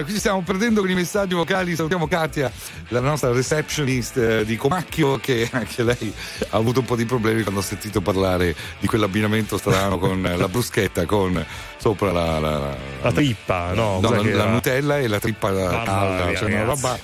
time. Qui stiamo perdendo con i messaggi vocali. Salutiamo Katia, la nostra receptionist eh, di Comacchio, che anche lei ha avuto un po' di problemi quando ha sentito parlare di quell'abbinamento strano con la bruschetta con sopra la, la, La trippa, no? no, la, la? Nutella e la trippa calda. Cioè una roba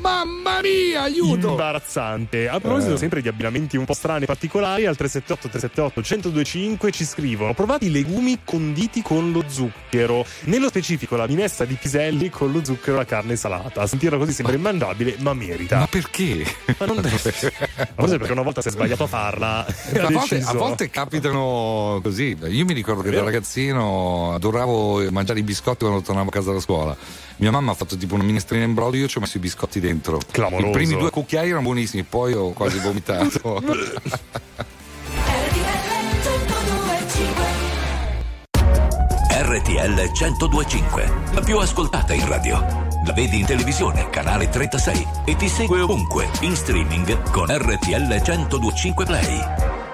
mamma mia, aiuto! Imbarazzante. A proposito Eh. sempre di abbinamenti un po' strani e particolari, al 378 378 1025 ci scrivono: Provate i legumi conditi con lo zucchero. Nello specifico la minestra di piselli con lo zucchero e la carne salata. A sentirla così sembra immangiabile, ma merita. Ma perché? Ma non [laughs] Forse perché una volta si è sbagliato a farla. [laughs] A volte, a volte capitano così. Io mi ricordo che da ragazzino adoravo mangiare i biscotti quando tornavo a casa da scuola. Mia mamma ha fatto tipo una minestrina in brodo, io ci ho messo i biscotti dentro. Clamoroso. I primi due cucchiai erano buonissimi, poi ho quasi vomitato. [laughs] RTL 1025, la più ascoltata in radio. La vedi in televisione, canale 36 e ti segue ovunque, in streaming con RTL 1025 Play.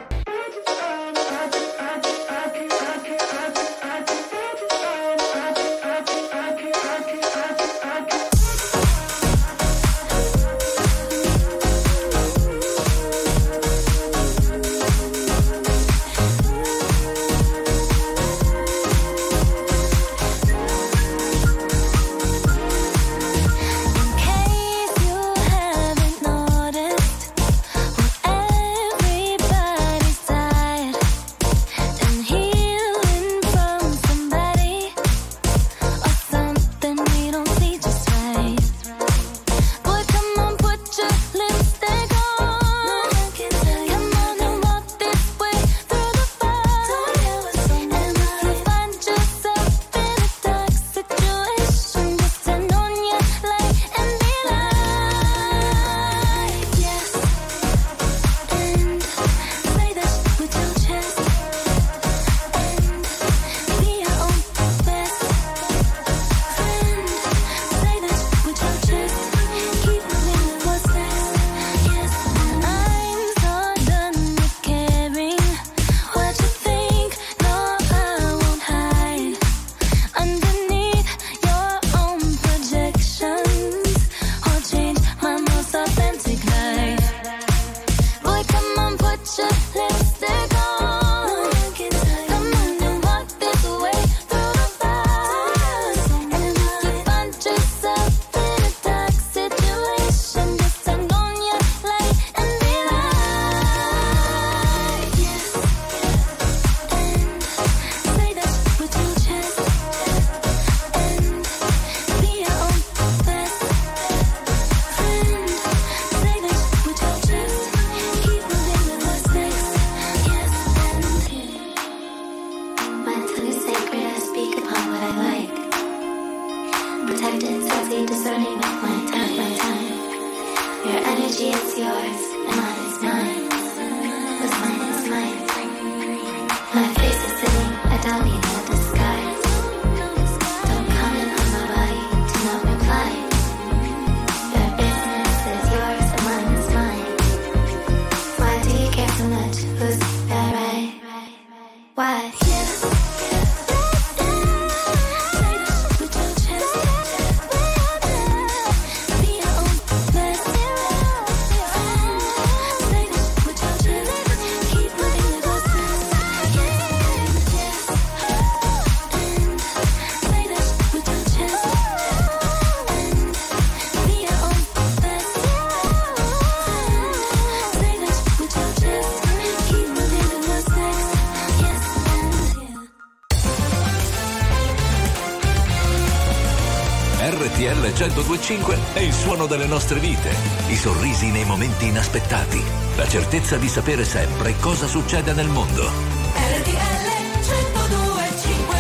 1025 è il suono delle nostre vite, i sorrisi nei momenti inaspettati, la certezza di sapere sempre cosa succede nel mondo. RTL 1025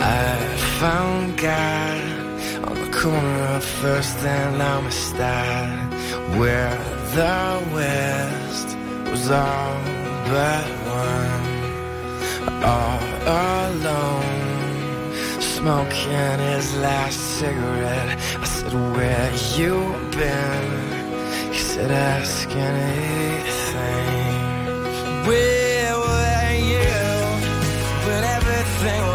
I found God on the corner of First and Amistad, where the West was all but one, all alone, smoking his last cigarette. I said, "Where you been?" He said, "Ask anything." Where were you? when everything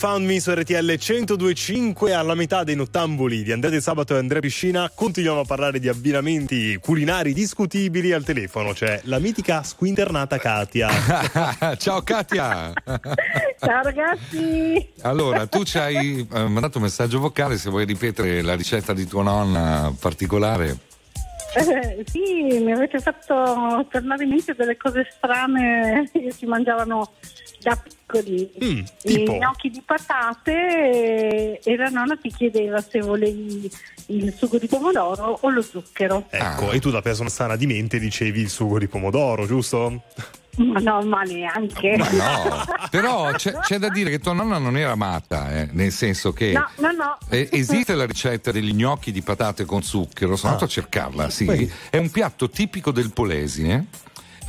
Found Me su RTL 1025 alla metà dei nottamboli di Andrea Del Sabato e Andrea Piscina. Continuiamo a parlare di abbinamenti culinari discutibili. Al telefono c'è la mitica squinternata Katia. [laughs] Ciao Katia. [laughs] Ciao ragazzi! allora tu ci hai eh, mandato un messaggio vocale se vuoi ripetere la ricetta di tua nonna particolare. Eh, sì, mi avete fatto tornare in mente delle cose strane. Che si mangiavano da piccoli. Mm, I gnocchi di patate e, la nonna ti chiedeva se volevi il sugo di pomodoro o lo zucchero. ecco e tu da persona sana di mente dicevi il sugo di pomodoro giusto? Ma no, ma neanche. Ma no, [laughs] però c'è, c'è da dire che tua nonna non era matta, eh, nel senso che No, no, no. eh, esiste la ricetta degli gnocchi di patate con zucchero, sono andato a cercarla, sì. È un piatto tipico del Polesine.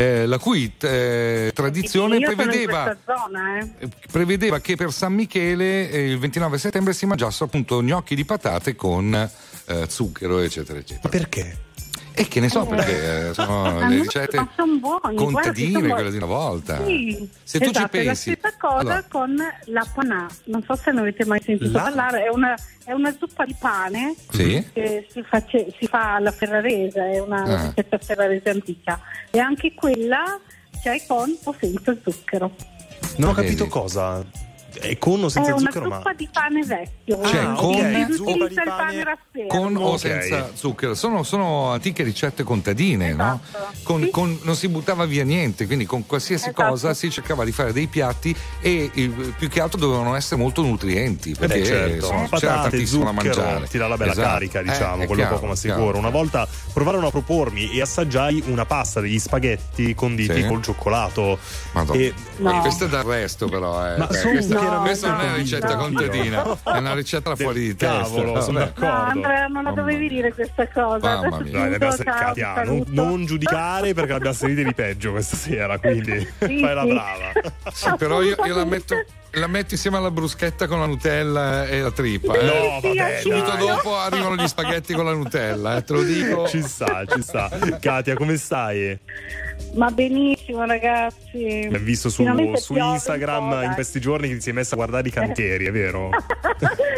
Eh, la cui eh, tradizione prevedeva, zona, eh. prevedeva che per San Michele eh, il 29 settembre si mangiassero appunto gnocchi di patate con eh, zucchero eccetera eccetera. Ma perché? E che ne so Eh. perché eh, sono [laughs] Ah, le no, ricette ma son buoni, guarda, contadine, buoni. quelle di una volta. Sì, Se tu ci esatto, è la pensi, stessa cosa allora- con la panà. Non so se ne avete mai sentito La- parlare, è una, è una zuppa di pane Sì? che si, face- si fa alla ferrarese, è una Ah. ricetta ferrarese antica. E anche quella c'è con o senza zucchero. Non ho capito cosa. È con o È senza una zucchero, zuppa ma. di pane vecchio. Cioè, si con- riutilizza zuppa di pane raffermo. Con o Ok. senza zucchero, sono, sono antiche ricette contadine, no? Esatto. Con- Sì. con- non si buttava via niente, quindi con qualsiasi Esatto. cosa si cercava di fare dei piatti e eh, più che altro dovevano essere molto nutrienti perché Eh beh, certo. insomma, c'era patate, tantissimo da zucchero, mangiare. ti dà la bella Esatto. carica, diciamo, Eh, quello chiaro, poco ma chiaro, sicuro. Una chiaro. volta provarono a propormi e assaggiai una pasta degli spaghetti conditi Sì. col cioccolato. Madonna. E No. Questo è d'arresto però, eh. Ma sono questa, veramente questa non è una ricetta contadina, è una ricetta fuori di testa. Cavolo, sono vabbè. No. Andrea, non la dovevi dire questa cosa. Mamma mia. Dai, Katia, ti non, non giudicare perché l'abbiamo sentita di peggio questa sera, quindi Sì, fai la brava. Sì, però io, io la metto la metto insieme alla bruschetta con la Nutella e la trippa. eh. No, vabbè, Subito dai. dopo arrivano gli spaghetti con la Nutella, eh, te lo dico. Ci sta, ci sta. Katia, come stai? Ma benissimo, ragazzi. Mi hai visto su, su Instagram in questi giorni che ti sei messa a guardare i cantieri, è vero? [laughs]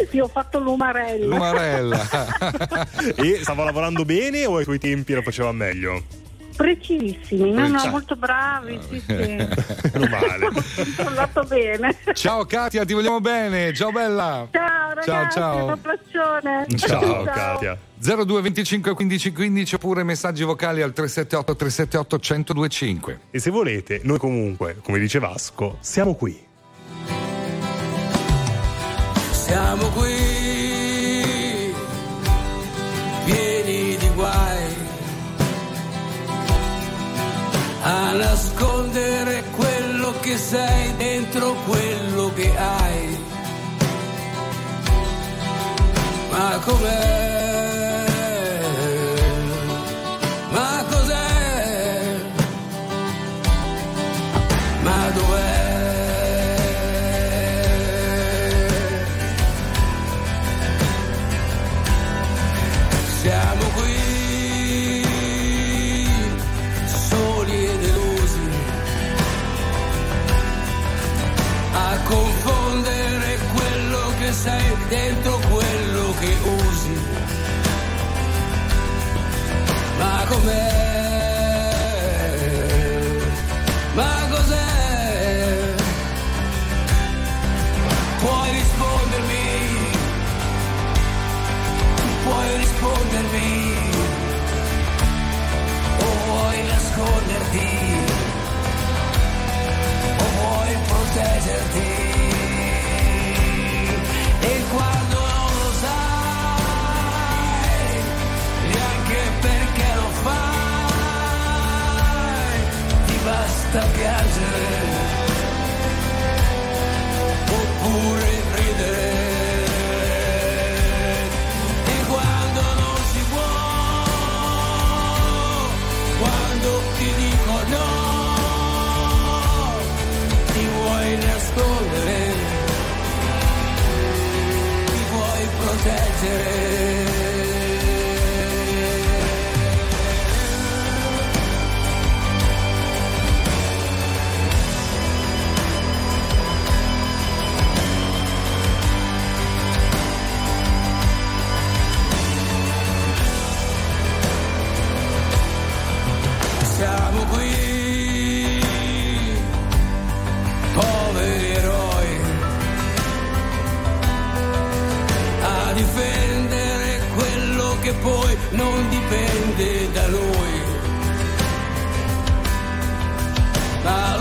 Sì, ho fatto l'umarella. L'umarella. [laughs] e stava lavorando bene o ai tuoi tempi lo faceva meglio? Precisissimi, no, no, Precisi. molto bravi, sì, sì. [laughs] Meno male. [laughs] Sono andato bene. Ciao Katia, ti vogliamo bene. Ciao bella. Ciao ragazzi, Ciao, ciao. un abbraccione. Ciao, Katia. 02 25 15 15 oppure messaggi vocali al 378 378 1025. E se volete, noi comunque, come dice Vasco, siamo qui. Siamo qui, pieni a nascondere quello che sei dentro quello che hai. Ma com'è? Dentro quello che usi. Ma com'è?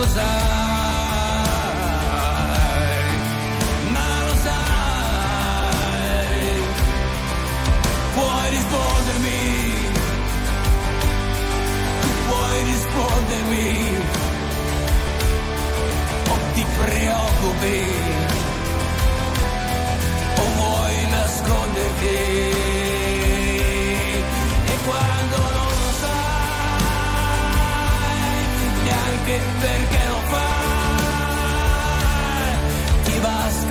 lo sai, ma lo sai, puoi rispondermi, tu puoi rispondermi, o ti preoccupi.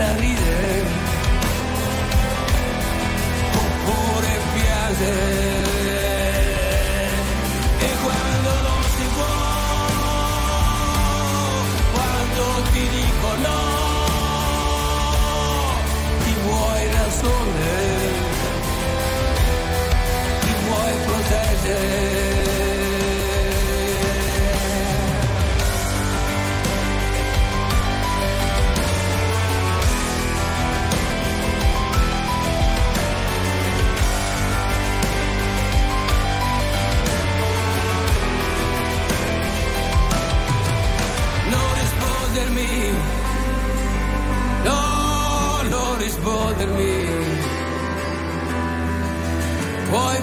donna ride oppure piacere.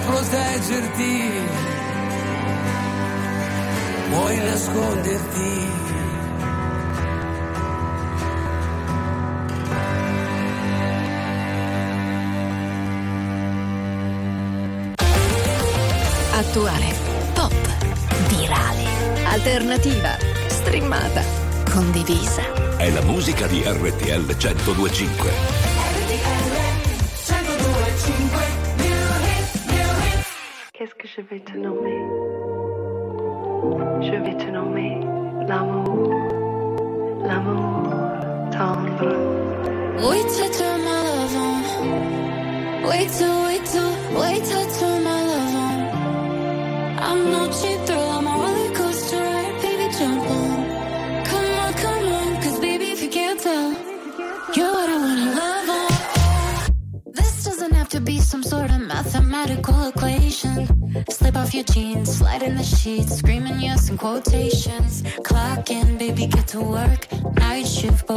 proteggerti, puoi nasconderti. Attuale, pop, virale, alternativa, streamata, condivisa. È la musica di RTL 1025. je vais te nommer. Je vais te nommer l'amour, l'amour tendre. Oui, tu te mal avant. Oui, tu, oui. quotations. Clock in, baby, get to work. Night shift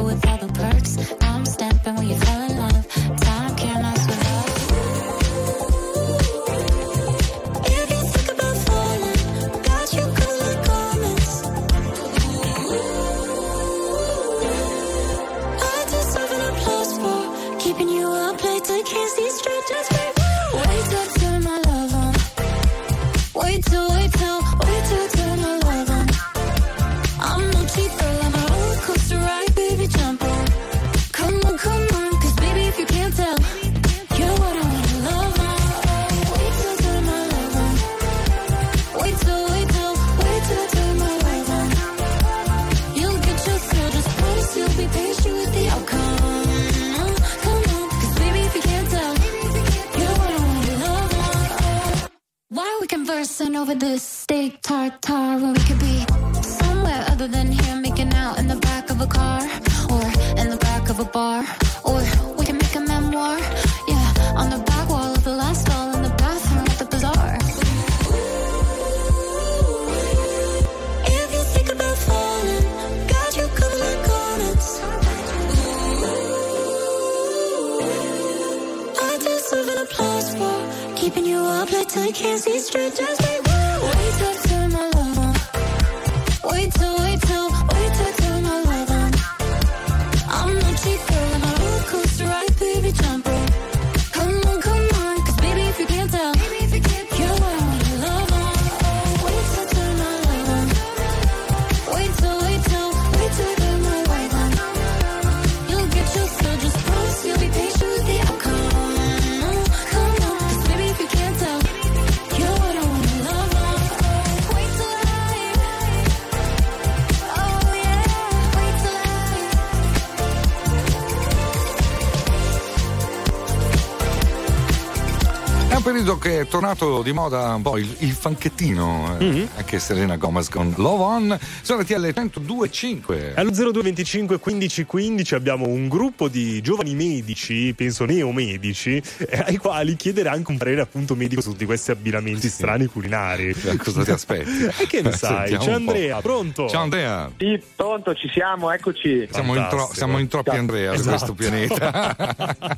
che è tornato di moda un po' il, il fanchettino, eh, mm-hmm. anche Serena Gomez con Love On. Sono TL 102.5. Allo 0225 15 abbiamo un gruppo di giovani medici, penso neomedici, eh, ai quali chiedere anche un parere appunto medico su tutti questi abbinamenti sì, strani culinari. Cosa ti aspetti? [laughs] e che ne [laughs] sai? Sentiamo C'è Andrea, pronto? Ciao Andrea. Sì, pronto? Ci siamo, eccoci. Siamo in, tro- siamo in, troppi Andrea esatto. su questo esatto. pianeta.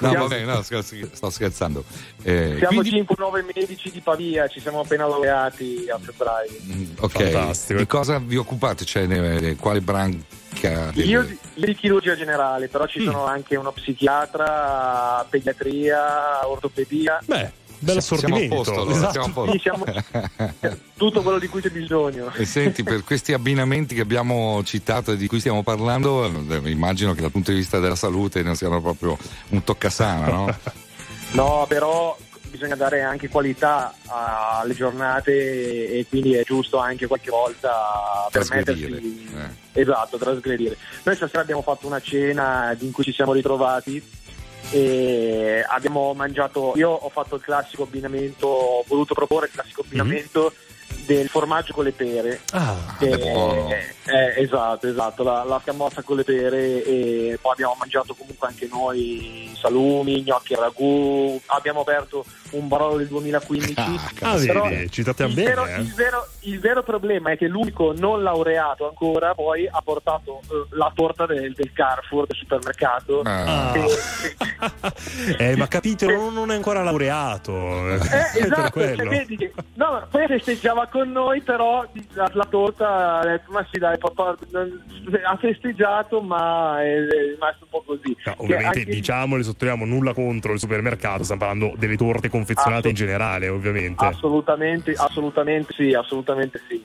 [laughs] no, vabbè, no, sto scherzando. Eh, siamo quindi... 5-9 medici di Pavia, ci siamo appena laureati a febbraio. Mm, ok, Fantastico. di cosa vi occupate? Cioè, ne, quale branca? Delle... Io, io, di chirurgia generale, però ci mm. sono anche uno psichiatra, pediatria, ortopedia. Beh bello Siamo a assortimento. posto, allora, Esatto. siamo a posto. Sì, siamo- [laughs] tutto quello di cui c'è bisogno. E senti, per questi abbinamenti che abbiamo citato e di cui stiamo parlando, eh, immagino che dal punto di vista della salute non siano proprio un toccasana, no? [laughs] No, però bisogna dare anche qualità alle giornate e quindi è giusto anche qualche volta Trasgredire, permettersi eh. esatto, trasgredire. Noi stasera abbiamo fatto una cena in cui ci siamo ritrovati e abbiamo mangiato, io ho fatto il classico abbinamento, ho voluto proporre il classico abbinamento del formaggio con le pere. Ah, che è è- esatto, esatto, la, la scamorza con le pere e poi abbiamo mangiato comunque anche noi salumi, gnocchi ragù, abbiamo aperto un barolo del 2015. Ah, Però vedi, citate il, bene. vero, eh. il, vero, il vero problema è che l'unico non laureato ancora poi ha portato eh, la torta del, del Carrefour, del supermercato. Ah. [laughs] Eh, ma capito, non, è ancora laureato. Eh, [laughs] esatto, cioè, vedi che, no, poi festeggiava con noi, però la, la torta ha detto, ma sì dai, papà, non- ha festeggiato, ma è, è rimasto un po' così. No, ovviamente anche- diciamo, le sottolineiamo nulla contro il supermercato, stiamo parlando delle torte confezionate in generale, ovviamente. Assolutamente, assolutamente sì, assolutamente sì.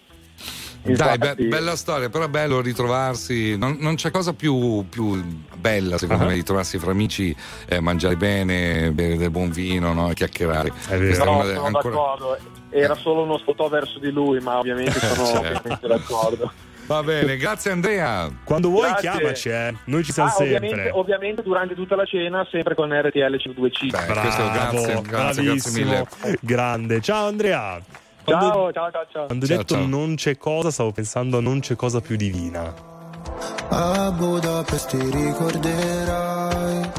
Dai, be- bella storia, però è bello ritrovarsi. Non, non c'è cosa più, più bella, secondo Ah. me, di trovarsi fra amici, eh, mangiare bene, bere del buon vino, no? e chiacchierare. È No, una de- sono ancora- d'accordo. Era solo uno sfotò verso di lui, ma ovviamente sono Certo. ovviamente d'accordo. Va bene, grazie Andrea. Quando vuoi Grazie. chiamaci, eh. Noi ci siamo Ah, sempre. ovviamente, ovviamente durante tutta la cena, sempre con RTL 125. Beh, questo grazie, grazie, grazie bravissimo, mille. Grande. Ciao Andrea. Quando, Ciao, ciao, ciao, ciao. quando hai detto non c'è cosa, stavo pensando a non c'è cosa più divina. A Budapest ti ricorderai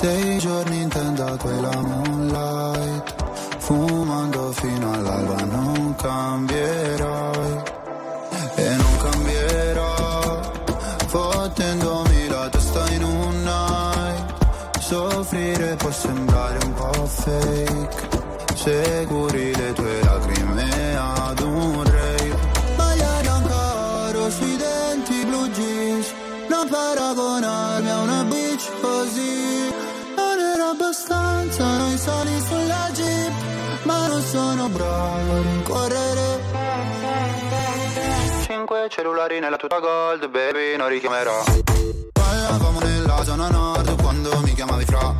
dei giorni in tenda quella moonlight Fumando fino all'alba non cambierai E non cambierò Fottendomi la testa in un night. Soffrire può sembrare un po' fake Se curi le tue lacrime ad un rave. Magliare ancora sui denti blu jeans Non paragonarmi a una bitch così. Non era abbastanza noi sali sulla non sono bravo a rincorrere Cinque cellulari nella tuta gold, baby, non richiamerò. Parlavamo nella zona nord quando mi chiamavi fra.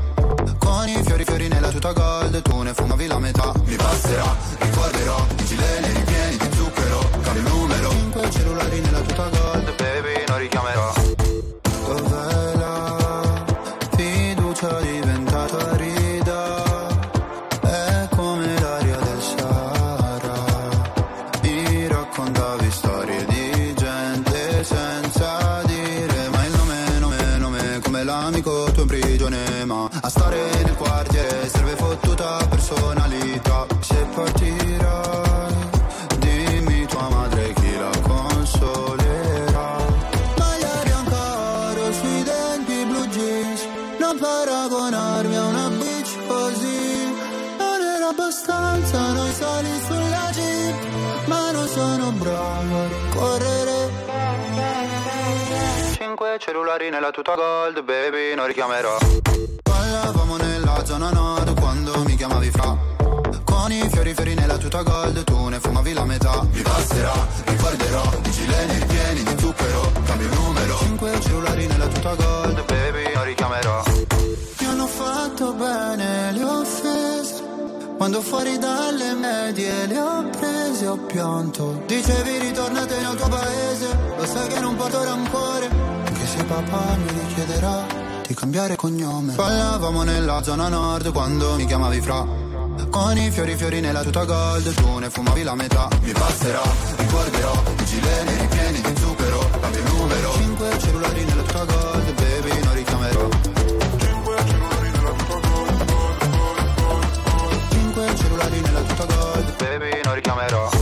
Con i fiori fiori nella tuta gold, tu ne fumavi la metà. Mi passerà, ricorderò, i gileni cellulari nella tuta gold, baby, non richiamerò. Parlavamo nella zona nord quando mi chiamavi fra. Con i fiori fiori nella tuta gold, tu ne fumavi la metà. Mi passerà, ricorderò, i gileni ripieni di zucchero Cambio il numero. Cinque cellulari nella tuta gold, baby, non richiamerò. Mi hanno fatto bene le offese. Quando fuori dalle medie le ho prese ho pianto. Dicevi ritornate nel tuo paese. Lo sai che non porto rancore Se papà mi richiederà Di cambiare cognome. Parlavamo nella zona nord Quando mi chiamavi fra. Con i fiori fiori nella tuta gold Tu ne fumavi la metà. Mi passerà, ricorderò I gileni ripieni di zucchero Cambio il numero. Cinque cellulari nella tuta gold Baby non richiamerò. Cinque cellulari nella tuta gold Baby non richiamerò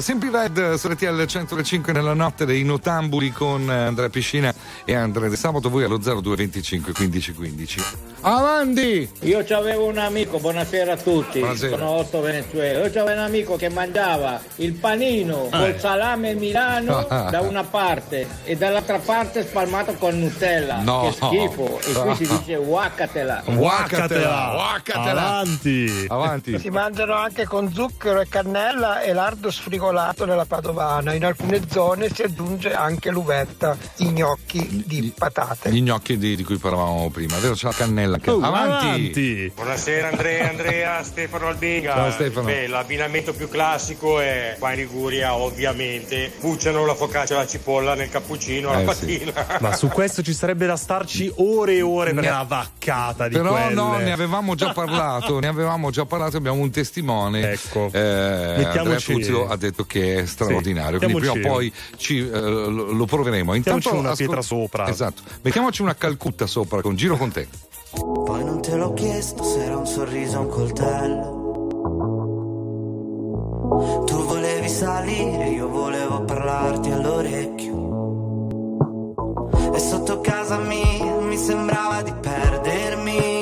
Simple Red su RTL 105 nella notte dei notambuli con eh, Andrea Piscina e Andrea De Sabato, voi allo 0225 15 15. Avanti! Io avevo un amico, buonasera a tutti, Buonasera. sono Otto Venezuela. Io avevo un amico che mangiava il panino Eh. col salame Milano [laughs] da una parte e dall'altra parte spalmato con Nutella. No. Che schifo. E qui si [laughs] dice waccatela. Waccatela, waccatela. Avanti. Avanti. Si mangiano anche con zucchero e cannella e lardo sfrigolato nella padovana. In alcune zone si aggiunge anche l'uvetta, i gnocchi di patate. Gli gnocchi di, di cui parlavamo prima, vero? C'è la cannella. Anche. Oh, avanti. avanti. Buonasera Andrea, Andrea, [laughs] Stefano Albiga. Ciao, Stefano. Beh, l'abbinamento più classico è qua in Liguria, ovviamente. Bucciano la focaccia e la cipolla nel cappuccino alla Eh, sì. mattina. Ma su questo ci sarebbe da starci ore e ore perché è una vaccata di Però quelle. no, ne avevamo già parlato, ne avevamo già parlato, abbiamo un testimone. Ecco. Andrea Mettiamoci- Fuzio ha detto che è straordinario, Sì, quindi prima o poi ci, eh, lo, lo proveremo. Intanto Mettiamoci una ascol- pietra sopra. Esatto. Mettiamoci una calcutta sopra con giro con te. Poi non te l'ho chiesto se era un sorriso o un coltello. Tu volevi salire, io volevo parlarti all'orecchio. E sotto casa mia mi sembrava di perdermi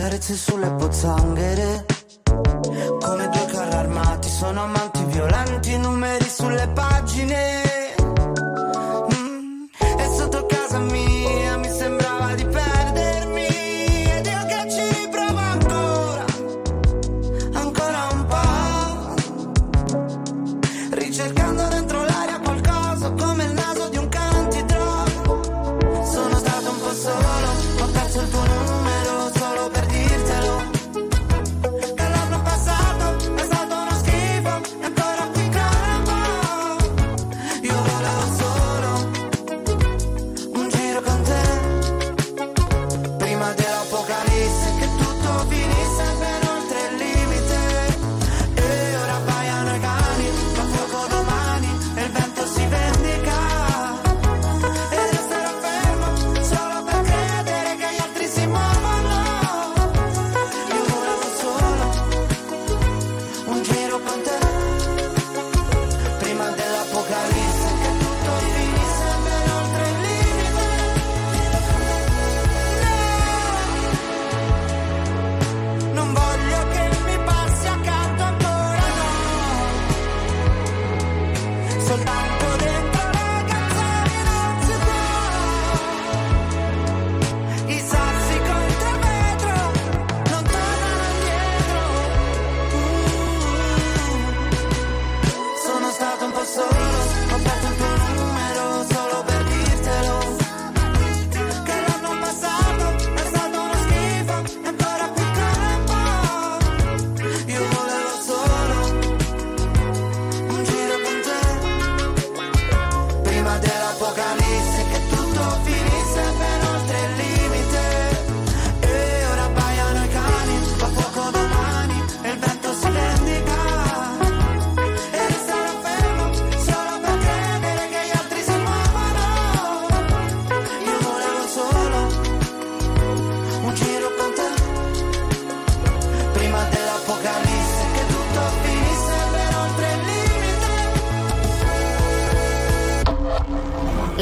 Carezze sulle pozzanghere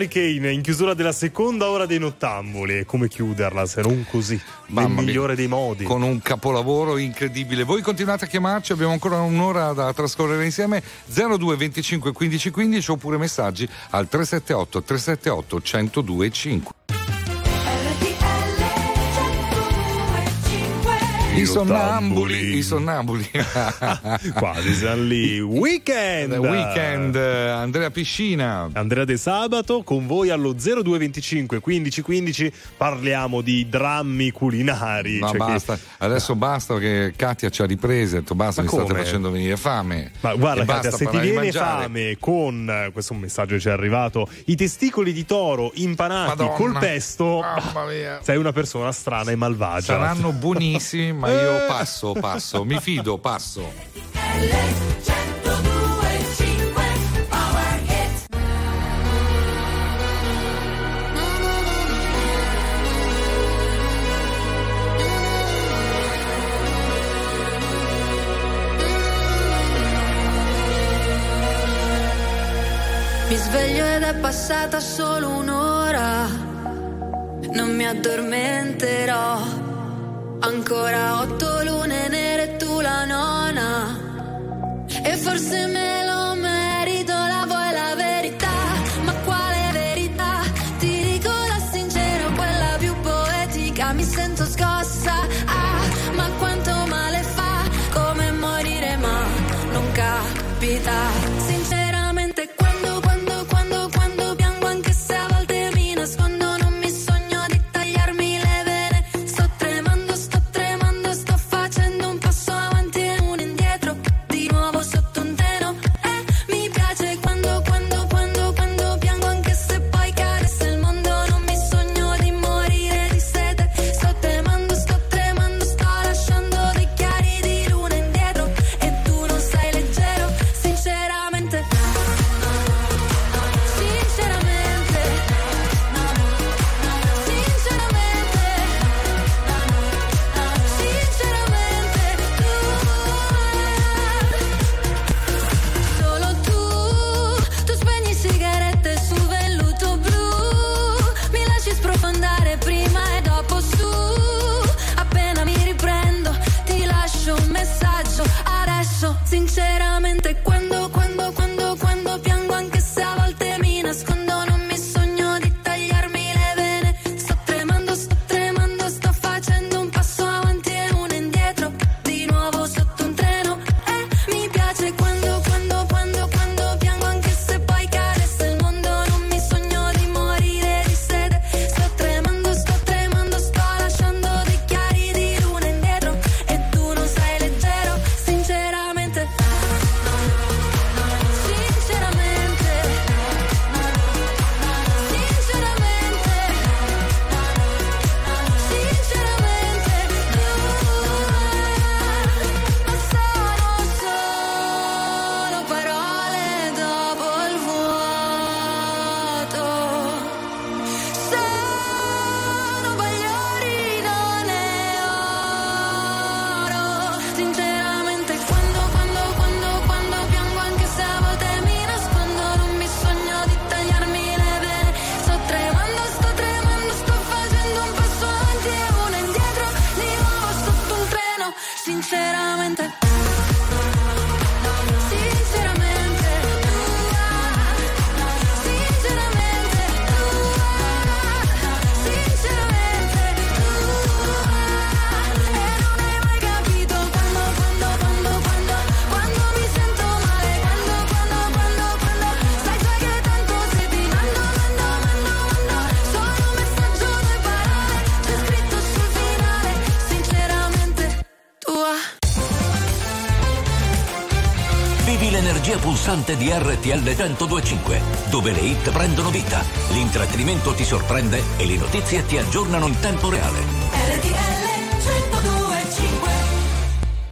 Harry Kane in chiusura della seconda ora dei nottamboli. Come chiuderla se non così? Mamma nel mia. migliore dei modi. Con un capolavoro incredibile. Voi continuate a chiamarci, abbiamo ancora un'ora da trascorrere insieme. 02 25 15 15 oppure messaggi al 378 378 102 5 I sonnambuli, i sonnambuli. [laughs] Quasi siamo lì. [laughs] Weekend. Weekend. Eh, Andrea Piscina. Andrea De Sabato con voi allo 0225 1515 parliamo di drammi culinari. ma cioè basta. Che... Adesso basta che Katia ci ha riprese, detto basta, mi state facendo venire fame. Ma guarda Katia, se ti viene fame con eh, questo è un messaggio che ci è arrivato, i testicoli di toro impanati Madonna. col pesto, sei una persona strana e malvagia. Saranno buonissimi, ma eh. io passo, passo, mi fido, passo. Mi sveglio ed è passata solo un'ora, non mi addormenterò. Ancora otto lune nere tu la nona. E forse me la rilassante di RTL 1025, dove le hit prendono vita, l'intrattenimento ti sorprende e le notizie ti aggiornano in tempo reale. RTL 1025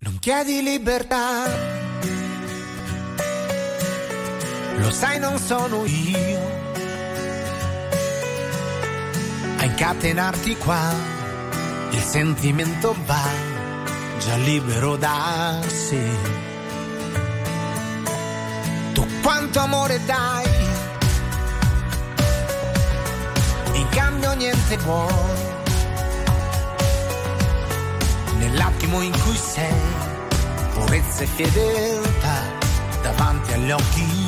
Non chiedi libertà, lo sai non sono io a incatenarti qua, il sentimento va già libero da sé. Quanto amore dai, in cambio niente vuoi nell'attimo in cui sei, purezza e fedeltà davanti agli occhi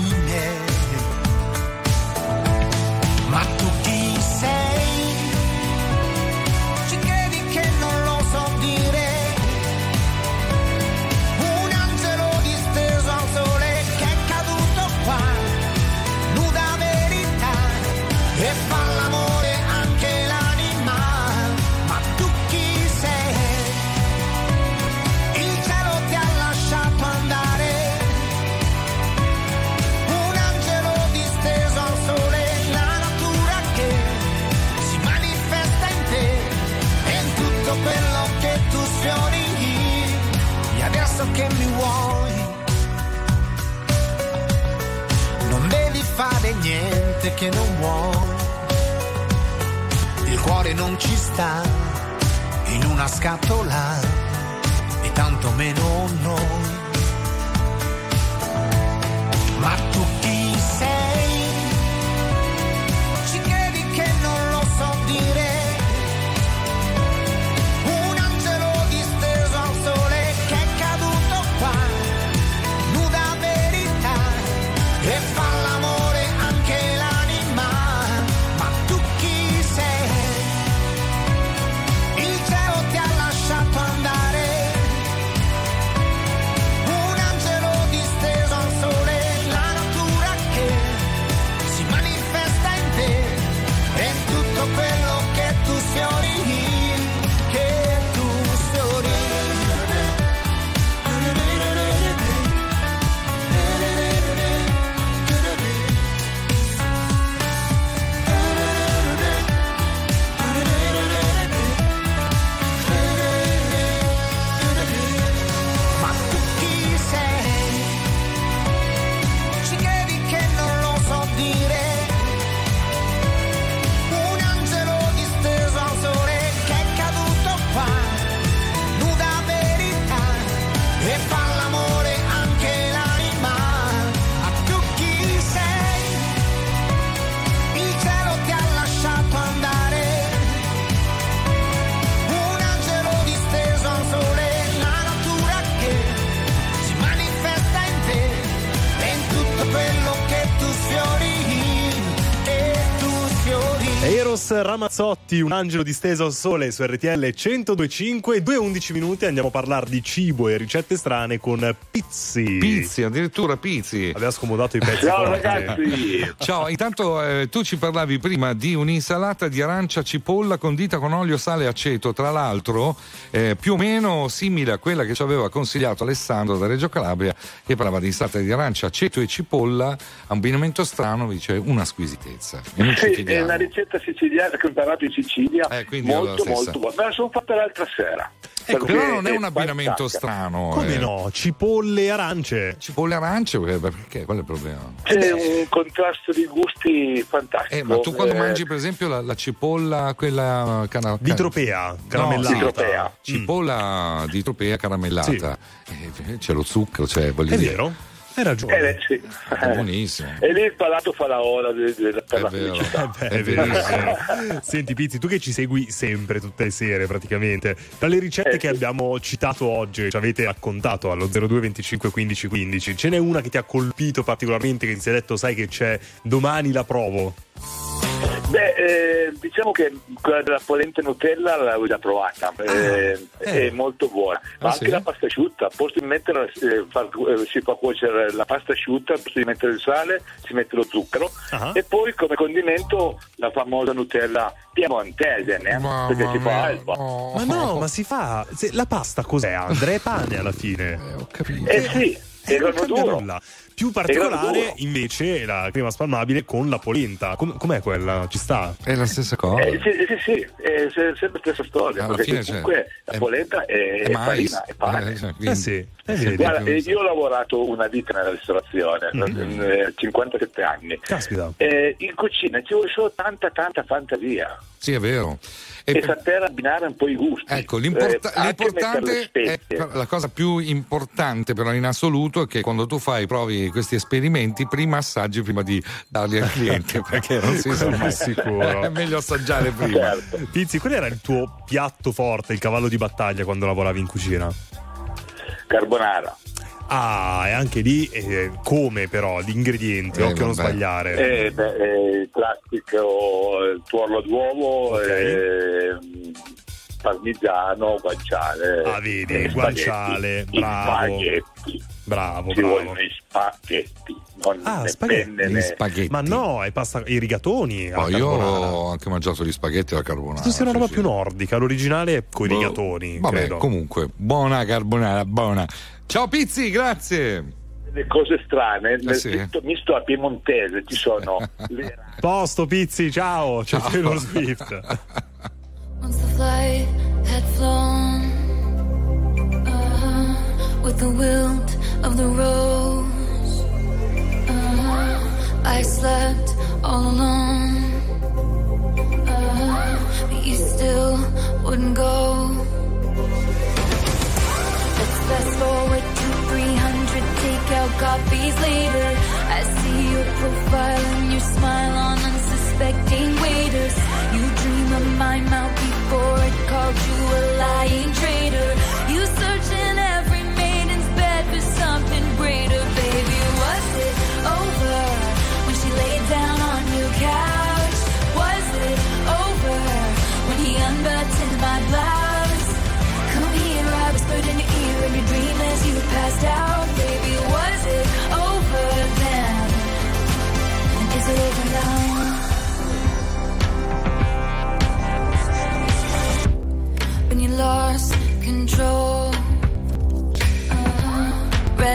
niente che non vuoi. Il cuore non ci sta in una scatola e tanto meno noi. Ramazzot. Ramazzotti, un angelo disteso al sole su RTL 1025, 2-11 minuti andiamo a parlare di cibo e ricette strane con Pizzi. Pizzi, addirittura Pizzi. Aveva scomodato i pezzi. Ciao, forti. ragazzi. [laughs] Ciao, intanto eh, tu ci parlavi prima di un'insalata di arancia cipolla condita con olio, sale e aceto, tra l'altro eh, più o meno simile a quella che ci aveva consigliato Alessandro da Reggio Calabria, che parlava di insalata di arancia, aceto e cipolla, abbinamento strano, dice una squisitezza. E Sì, è una ricetta siciliana che ho imparato in Sicilia, Eh, molto molto buona. Me la sono fatta l'altra sera. Ecco, però non è un abbinamento fantastica. strano. Come eh. no? Cipolle e arance. Cipolle e arance? eh, Perché? Qual è il problema? C'è un contrasto di gusti fantastico. Eh, ma tu quando Eh, mangi per esempio la, la cipolla, quella cana- Di tropea, caramellata. No, Di tropea. Cipolla di tropea caramellata. Eh, c'è lo zucchero, cioè voglio È dire. vero? Hai ragione. eh, sì. È buonissimo. E lì il palato fa la ora de- de- per È la vero. felicità. È verissimo. Senti Pizzi, tu che ci segui sempre, tutte le sere praticamente, tra le ricette Eh, che sì. abbiamo citato oggi, ci avete raccontato allo 02 25 15 15, ce n'è una che ti ha colpito particolarmente, che ti sei detto sai che c'è, domani la provo? Beh, eh, diciamo che quella della polente Nutella l'avevo già provata, eh, eh. è molto buona. Ma Ah, anche sì? la pasta asciutta, al posto di mettere, eh, far- eh, si fa cuocere la pasta asciutta, al posto di mettere il sale, si mette lo zucchero Ah. e poi come condimento la famosa Nutella piemontese, né? Mamma perché si fa alba. Oh. Ma no, ma si fa. se- la pasta cos'è? Andrea è pane alla fine. Eh, ho capito. Eh sì, Eh, non cambia duro. nulla. Più particolare invece la crema spalmabile con la polenta. Com- com'è quella? Ci sta? È la stessa cosa. Eh, sì, sì, sì, è se- sempre la stessa storia. Alla perché fine comunque la polenta è, è è mais. farina, è pane. Eh, cioè, Eh quindi- sì, eh, sì, vedi. Guarda, eh, io ho lavorato una vita nella ristorazione, Mhm. eh, 57 anni. Caspita. Eh, in cucina ci vuole solo tanta, tanta fantasia Sì, è vero. E, E- saper abbinare un po' i gusti. Ecco, l'importa- Eh, l'importante è la cosa più importante però in assoluto è che quando tu fai provi questi esperimenti prima assaggi prima di darli al cliente [laughs] perché non sei Quello sempre è sicuro. è meglio assaggiare prima Certo. Pizzi, qual era il tuo piatto forte, il cavallo di battaglia quando lavoravi in cucina? Carbonara. Ah, e anche lì eh, come però, gli ingredienti, Eh, occhio a non sbagliare. Eh, beh, eh, il classico il tuorlo d'uovo, Ok. ehm, parmigiano, guanciale. Ah, vedi, e guanciale, spaghetti. bravo. Spaghetti. Bravo, Ci bravo. vogliono i spaghetti, non Ah, spaghetti. penne. Gli né- spaghetti Ma no, è pasta i rigatoni. Poi io ho anche mangiato gli spaghetti alla carbonara Tu sei una roba sì, più sì. nordica, l'originale è con i Boh, rigatoni. vabbè credo. comunque buona carbonara buona ciao Pizzi grazie Le cose strane, nel sì. misto, misto a piemontese ci sono [laughs] le Posto, Pizzi, ciao. C'è Ciao. Taylor Swift. [laughs] Once the flight had flown uh, with the wilt of the rose, uh, I slept all alone. Uh, but you still wouldn't go. Fast forward to 300 takeout coffees later. I see your profile and your smile on unsuspecting waiters. You dream of my mouth before it called you a lying traitor. You search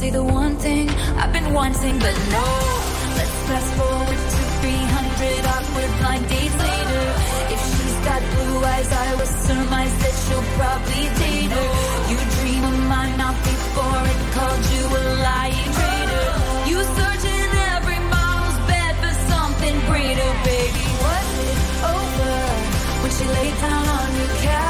say the one thing I've been wanting, but no. Let's fast forward to 300 awkward blind dates later. If she's got blue eyes, I will surmise that she'll probably date her. You dream of my mouth before it called you a lying traitor. You search in every model's bed for something greater, baby. Was it over when she laid down on your couch?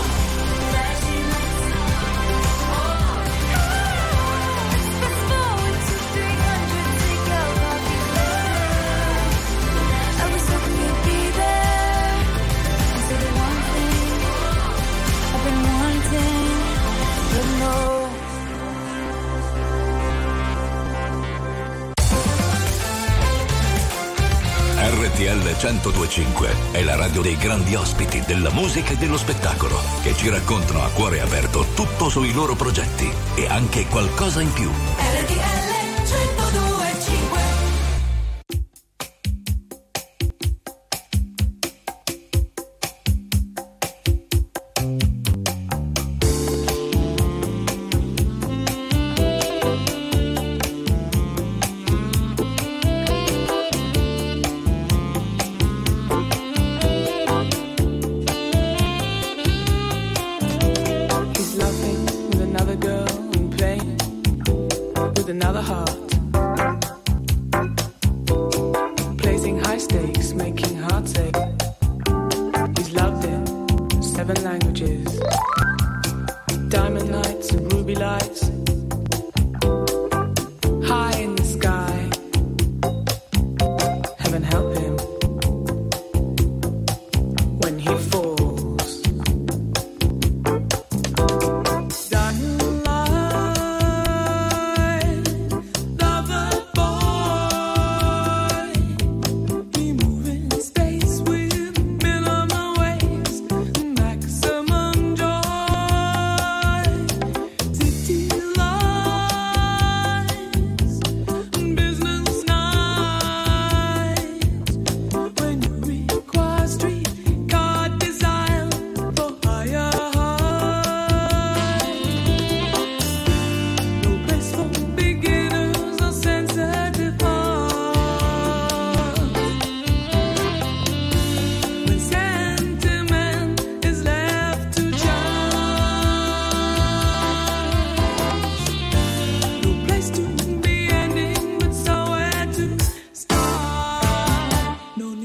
RTL 1025 è la radio dei grandi ospiti della musica e dello spettacolo che ci raccontano a cuore aperto tutto sui loro progetti e anche qualcosa in più. RTL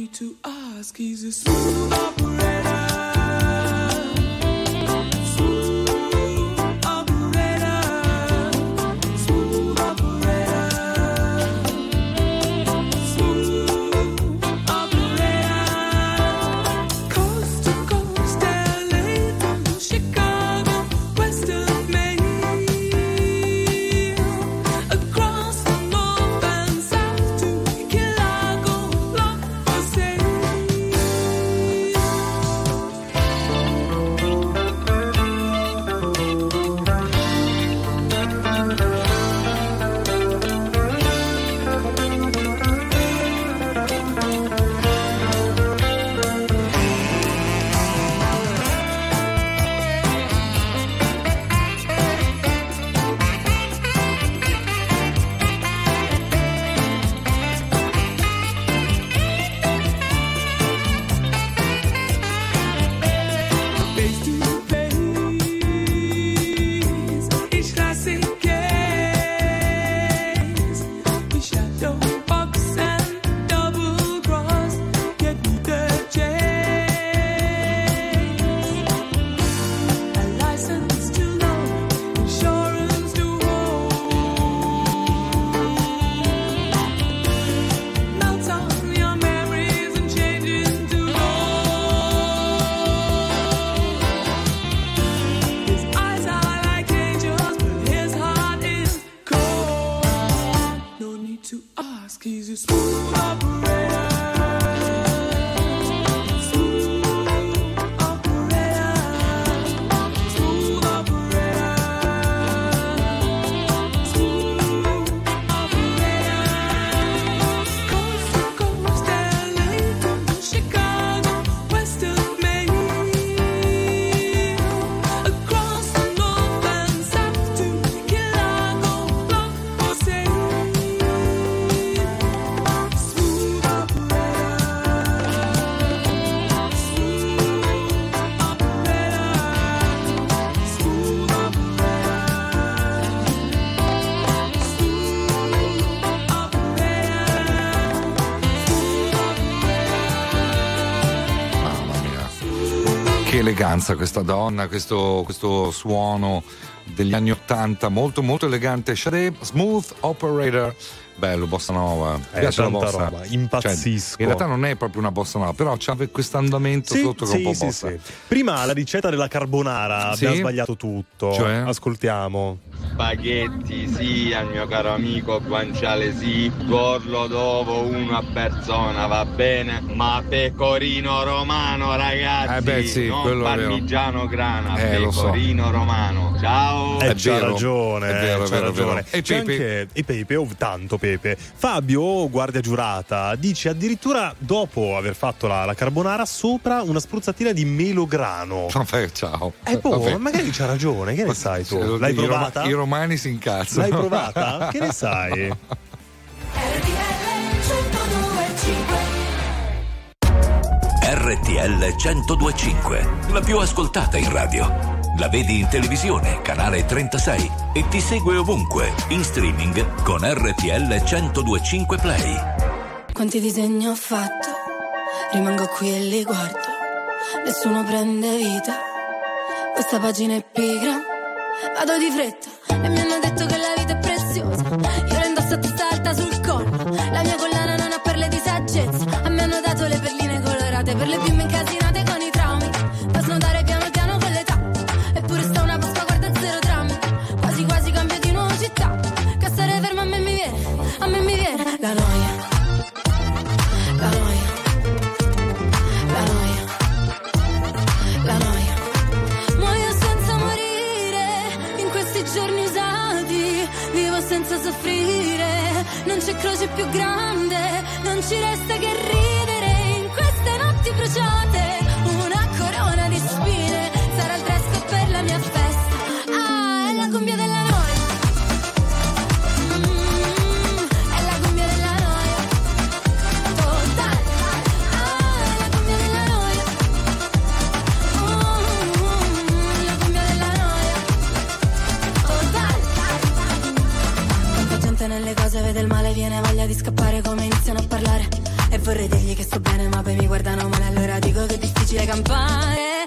to ask, he's a smooth operator. Eleganza questa donna, questo, questo suono degli anni 80, molto molto elegante. Shade, smooth operator. Bello, bossa nova. Mi Eh, piace la bossa. roba, impazzisco. Cioè, in realtà non è proprio una bossa nova, però c'ha questo andamento Sì, sotto che è un po' sì, bossa. sì. Prima la ricetta della carbonara Sì? abbiamo sbagliato tutto. Cioè? Ascoltiamo. Spaghetti sì, al mio caro amico guanciale sì, gorlo d'ovo uno a persona va bene, ma pecorino romano ragazzi, Eh beh, sì, non vero. parmigiano grana, Eh, lo so. pecorino romano. Ciao! Eh, c'ha vero, ragione, è vero, c'ha vero, è vero. ragione. E C'è Pepe? anche e Pepe, oh, tanto Pepe. Fabio, guardia giurata, dice addirittura dopo aver fatto la, la carbonara sopra una spruzzatina di melograno. Vabbè, ciao. Eh, boh, Vabbè. magari c'ha ragione, che ne sai tu? I L'hai Roma- provata? I romani si incazzano. L'hai provata? Che ne sai? [laughs] RTL 1025, la più ascoltata in radio. La vedi in televisione, canale 36 e ti segue ovunque, in streaming con RTL 1025 Play. Quanti disegni ho fatto? Rimango qui e li guardo. Nessuno prende vita. Questa pagina è pigra. Vado di fretta e mi hanno detto che la vita è preziosa. più grande, non ci resta viene voglia di scappare come iniziano a parlare. E vorrei dirgli che sto bene ma poi mi guardano male. Allora dico che è difficile campare.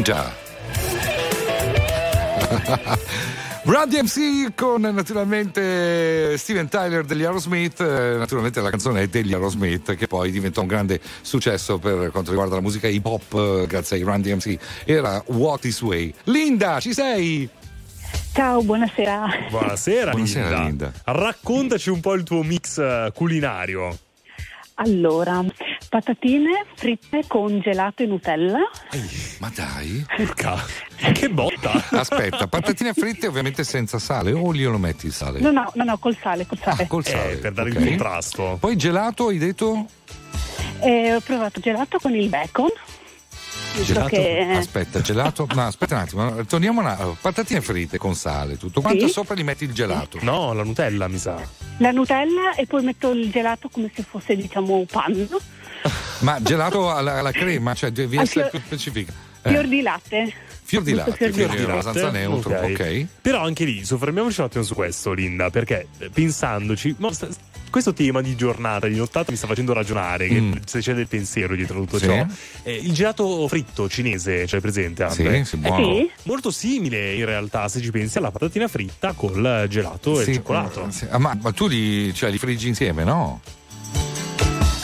Linda. Run DMC con naturalmente Steven Tyler degli Aerosmith, eh, naturalmente la canzone è degli Aerosmith che poi diventò un grande successo per quanto riguarda la musica hip hop eh, grazie ai Run DMC, era What Is Way. Linda, ci sei? Ciao, buonasera. Buonasera, Buonasera, Linda. Linda. Raccontaci un po' il tuo mix eh, culinario. Allora, patatine fritte con gelato e Nutella. Ma dai. Porca, che botta. Aspetta, patatine fritte ovviamente senza sale o olio lo metti il sale? No, no, no, no, col sale, col sale. Ah, col sale. Eh, per dare ok. il contrasto. Poi gelato hai detto? Eh, ho provato gelato con il bacon. Gelato? che- Aspetta, gelato? No, aspetta un attimo, torniamo una. Patatine fritte con sale, tutto quanto Sì. sopra gli metti il gelato. No, la Nutella mi sa. La Nutella e poi metto il gelato come se fosse, diciamo, panno. Ma gelato alla, alla crema, cioè devi Al essere più specifica. Eh, Fior di latte. fior di latte, fior di latte. abbastanza neutro, ok. Però anche lì soffermiamoci un attimo su questo, Linda, perché eh, pensandoci, questo tema di giornata, di nottata mi sta facendo ragionare, che Mm. se c'è del pensiero dietro tutto Sì. ciò. Eh, il gelato fritto cinese, cioè presente Andre? Sì, sì, buono. Sì. Molto simile in realtà, se ci pensi, alla patatina fritta col gelato e Sì, il cioccolato. sì. Ah, ma, ma tu li, cioè, li friggi insieme, no?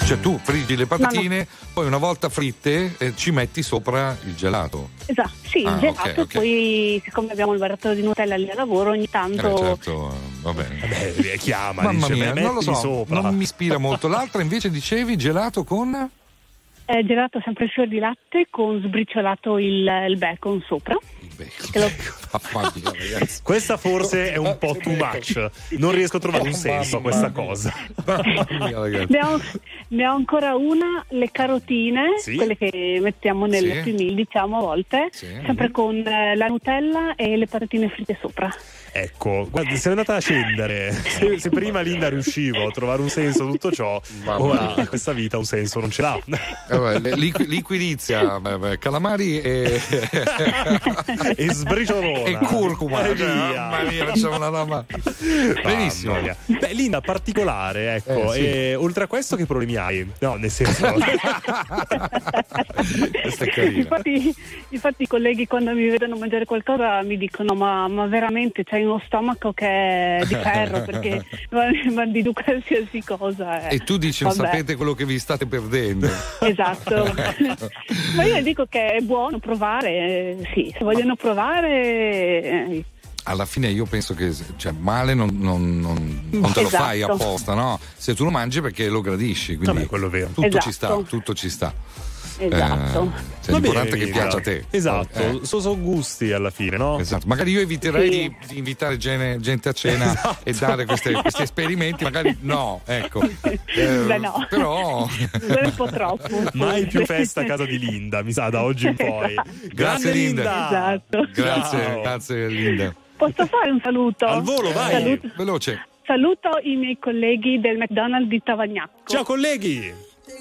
Cioè tu friggi le patatine, poi una volta fritte eh, ci metti sopra il gelato. Esatto, sì, Ah, il gelato ok, ok. e poi siccome abbiamo il barattolo di Nutella lì a lavoro ogni Eh, tanto... certo, eh, va bene. Beh, chiama, Mamma dice, mia, non lo so, sopra. non mi ispira molto. L'altra invece dicevi gelato con... Eh, gelato sempre il fior di latte con sbriciolato il, il bacon sopra. Che lo- Mamma mia, ragazzi. Questa forse è un po' too much. Non riesco a trovare un senso a questa cosa. Mia, ragazzi. Ne ho, ne ho ancora una, le carotine, Sì. quelle che mettiamo nel Sì. Meal, diciamo a volte, Sì. sempre con eh, la Nutella e le patatine fritte sopra. Ecco, guarda, sei andata a scendere. [laughs] Se, se prima Linda riuscivo a trovare un senso a tutto ciò, ora questa vita un senso non ce l'ha. Eh, vabbè, liqui- liquirizia, beh, beh, calamari e, [laughs] e sbriciolona. e curcuma. E via. Mamma mia, facciamo una roba. Benissimo. Mia. Beh, Linda, particolare, ecco. Eh, sì. E oltre a questo, che problemi hai? No, nel senso. [laughs] Questa è carina. Infatti, infatti i colleghi quando mi vedono mangiare qualcosa mi dicono ma, ma veramente c'hai uno stomaco che è di ferro [laughs] perché mandi giù qualsiasi cosa. eh. E tu dici, Vabbè. sapete quello che vi state perdendo. [laughs] Esatto. [laughs] Ma io dico che è buono provare, eh, sì, se vogliono provare... eh, Alla fine io penso che cioè, male non, non- non- non te lo Esatto. fai apposta, no? Se tu lo mangi perché lo gradisci, quindi Vabbè, quello è vero. tutto ci Esatto. sta, tutto ci sta. Esatto. Eh, cioè, l'importante bene, è che Linda. piaccia a te. Esatto, Eh. so, so gusti alla fine, no? Esatto, magari io eviterei Sì. di, di invitare gene- gente a cena Esatto. e dare queste- questi esperimenti, magari no, ecco. Eh, Beh, no. Però È un po' troppo. Mai più festa a casa di Linda, mi sa, da oggi in poi. Grazie, Grande Linda. Esatto. grazie, Ciao. grazie Linda. Posso fare un saluto? Al volo, vai. Saluto, Veloce. saluto i miei colleghi del McDonald's di Tavagnacco. Ciao colleghi!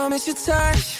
promise your touch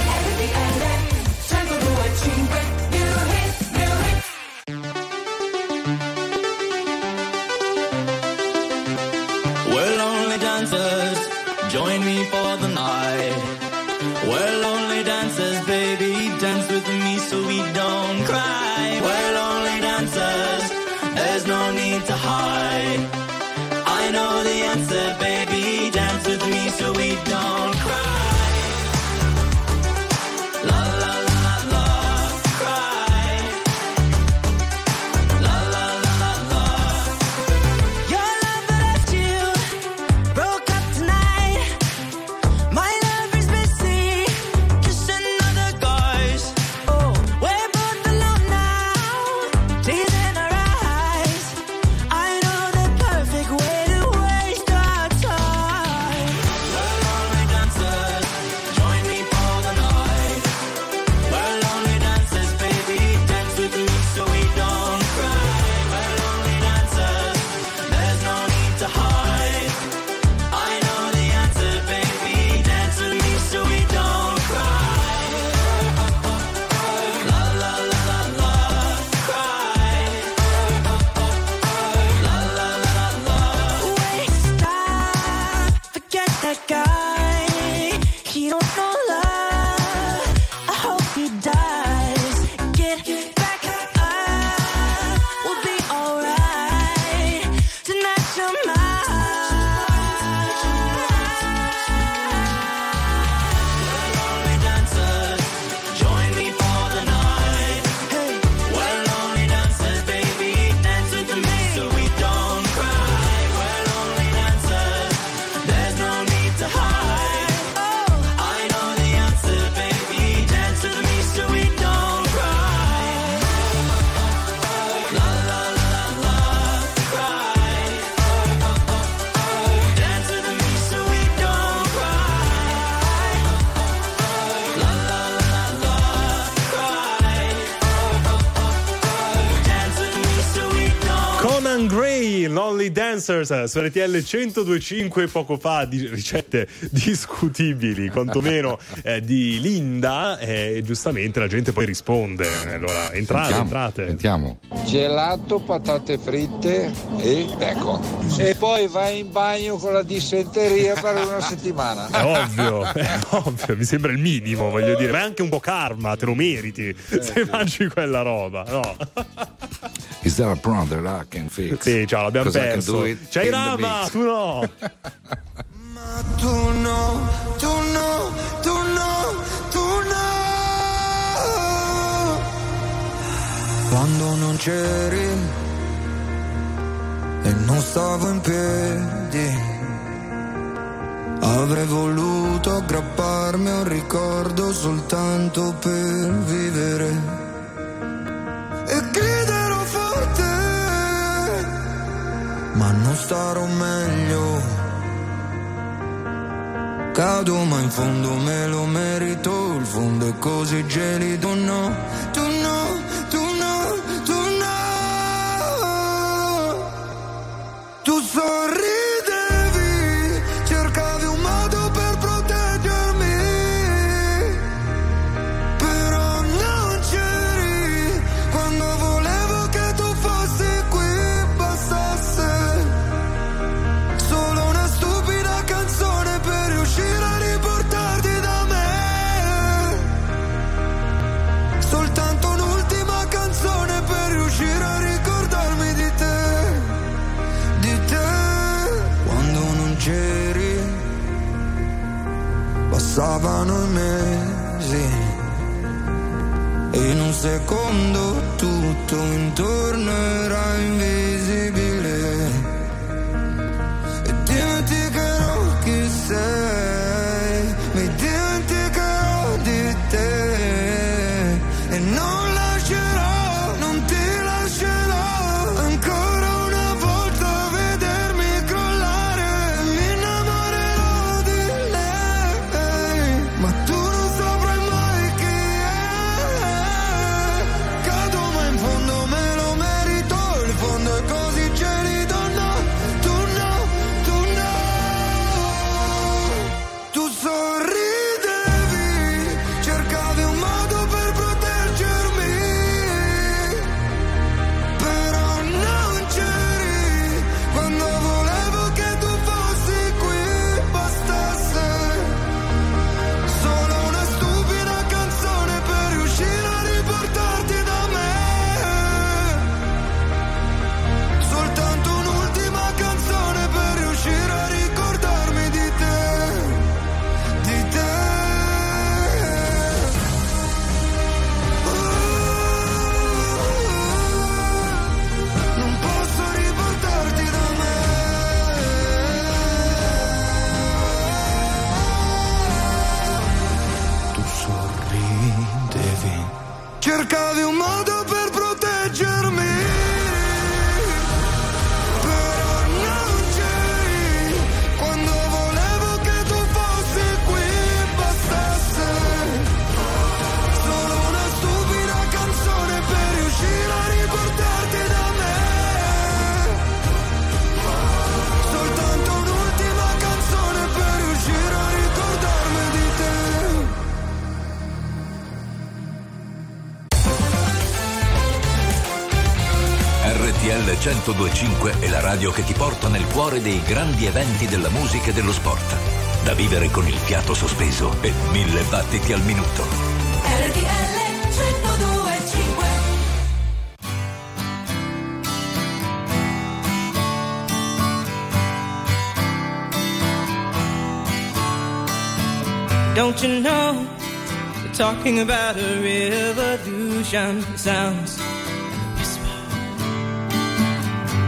Need Dancers su RTL 1025 poco fa di ricette [laughs] discutibili, quantomeno eh, di Linda e giustamente la gente poi risponde. Allora, entrate, Sentiamo, entrate. Sentiamo. Gelato, patate fritte e ecco. E poi vai in bagno con la dissenteria per una [laughs] settimana. È ovvio, è ovvio, mi sembra il minimo, voglio dire, ma è anche un po' karma, te lo meriti se mangi quella roba, no? [laughs] Is there a brother I can fix? Sì, ciao, l'abbiamo 'Cause perso. C'hai Rama, tu no. Tu no, tu no, tu no, tu no. Quando non c'eri e non stavo in piedi, avrei voluto aggrapparmi a un ricordo soltanto per vivere. E griderò forte, ma non starò meglio. Cado ma in fondo me lo merito, il fondo è così gelido, no, tu no, tu no, tu no. Tu sorridevi, secondo tutto intorno era invisibile. 1025 è la radio che ti porta nel cuore dei grandi eventi della musica e dello sport. Da vivere con il fiato sospeso e mille battiti al minuto. RTL 1025 Don't you know? Talking about a revolution. Sounds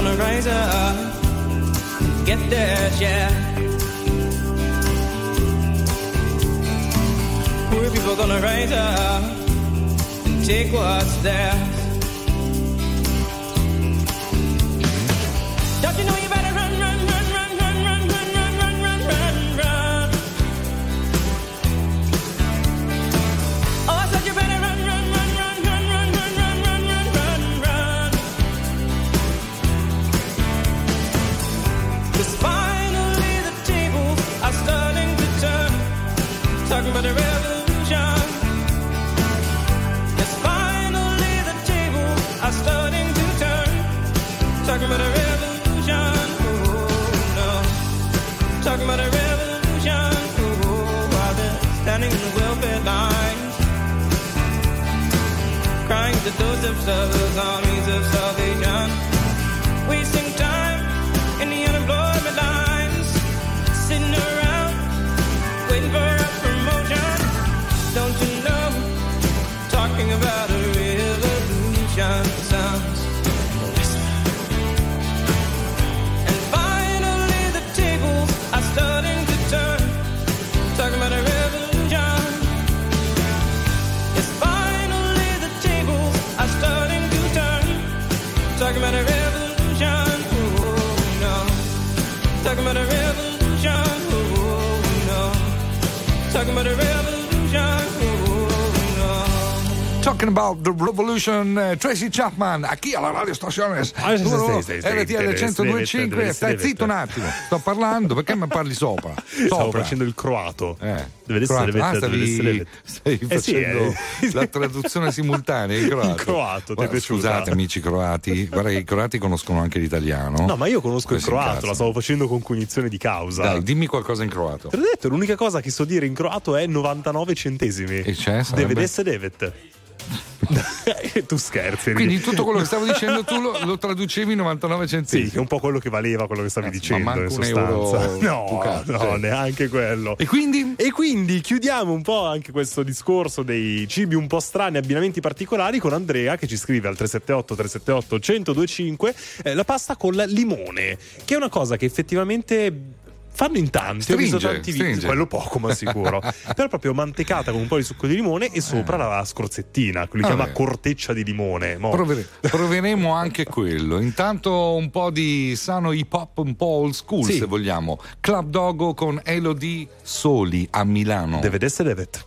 gonna rise up, and get their share. Poor people gonna rise up and take what's theirs. Talking about the revolution, eh, Tracy Chapman, a chi alla sì, sì, RTL deve- 1025, deve- stai zitto un attimo, sto parlando, perché mi parli sopra? [laughs] Stavo facendo il croato. Eh. Deve essere Croato. Ah, stavi, stai Eh sì, facendo eh. la traduzione simultanea in croato. Croato, Guarda? Scusate amici croati, guarda che i croati conoscono anche l'italiano. No, ma io conosco il croato, la stavo facendo con cognizione di causa. Dai, dimmi qualcosa in croato. Te l'ho detto, l'unica cosa che so dire in croato è 99 centesimi. E c'è? Sarebbe? Deve essere devet. [laughs] tu scherzi. Quindi tutto quello che stavo [laughs] dicendo tu lo, lo traducevi in 99 centesimi. Sì, che è un po' quello che valeva quello che stavi dicendo ma in sostanza. [laughs] No, no, cioè. neanche quello. E quindi? E quindi chiudiamo un po' anche questo discorso dei cibi un po' strani, abbinamenti particolari con Andrea che ci scrive al 378 378 1025 eh, la pasta con limone, che è una cosa che effettivamente fanno in tanti, ho visto Stringe, tanti video, stringe. quello poco ma sicuro. [laughs] Però proprio mantecata con un po' di succo di limone e sopra la scorzettina, quello che Vabbè. chiama corteccia di limone. Mo. Provere- [laughs] proveremo anche quello. Intanto un po' di sano hip hop, un po' old school Sì. se vogliamo. Club Dogo con Elodie Soli a Milano. Deve essere devet.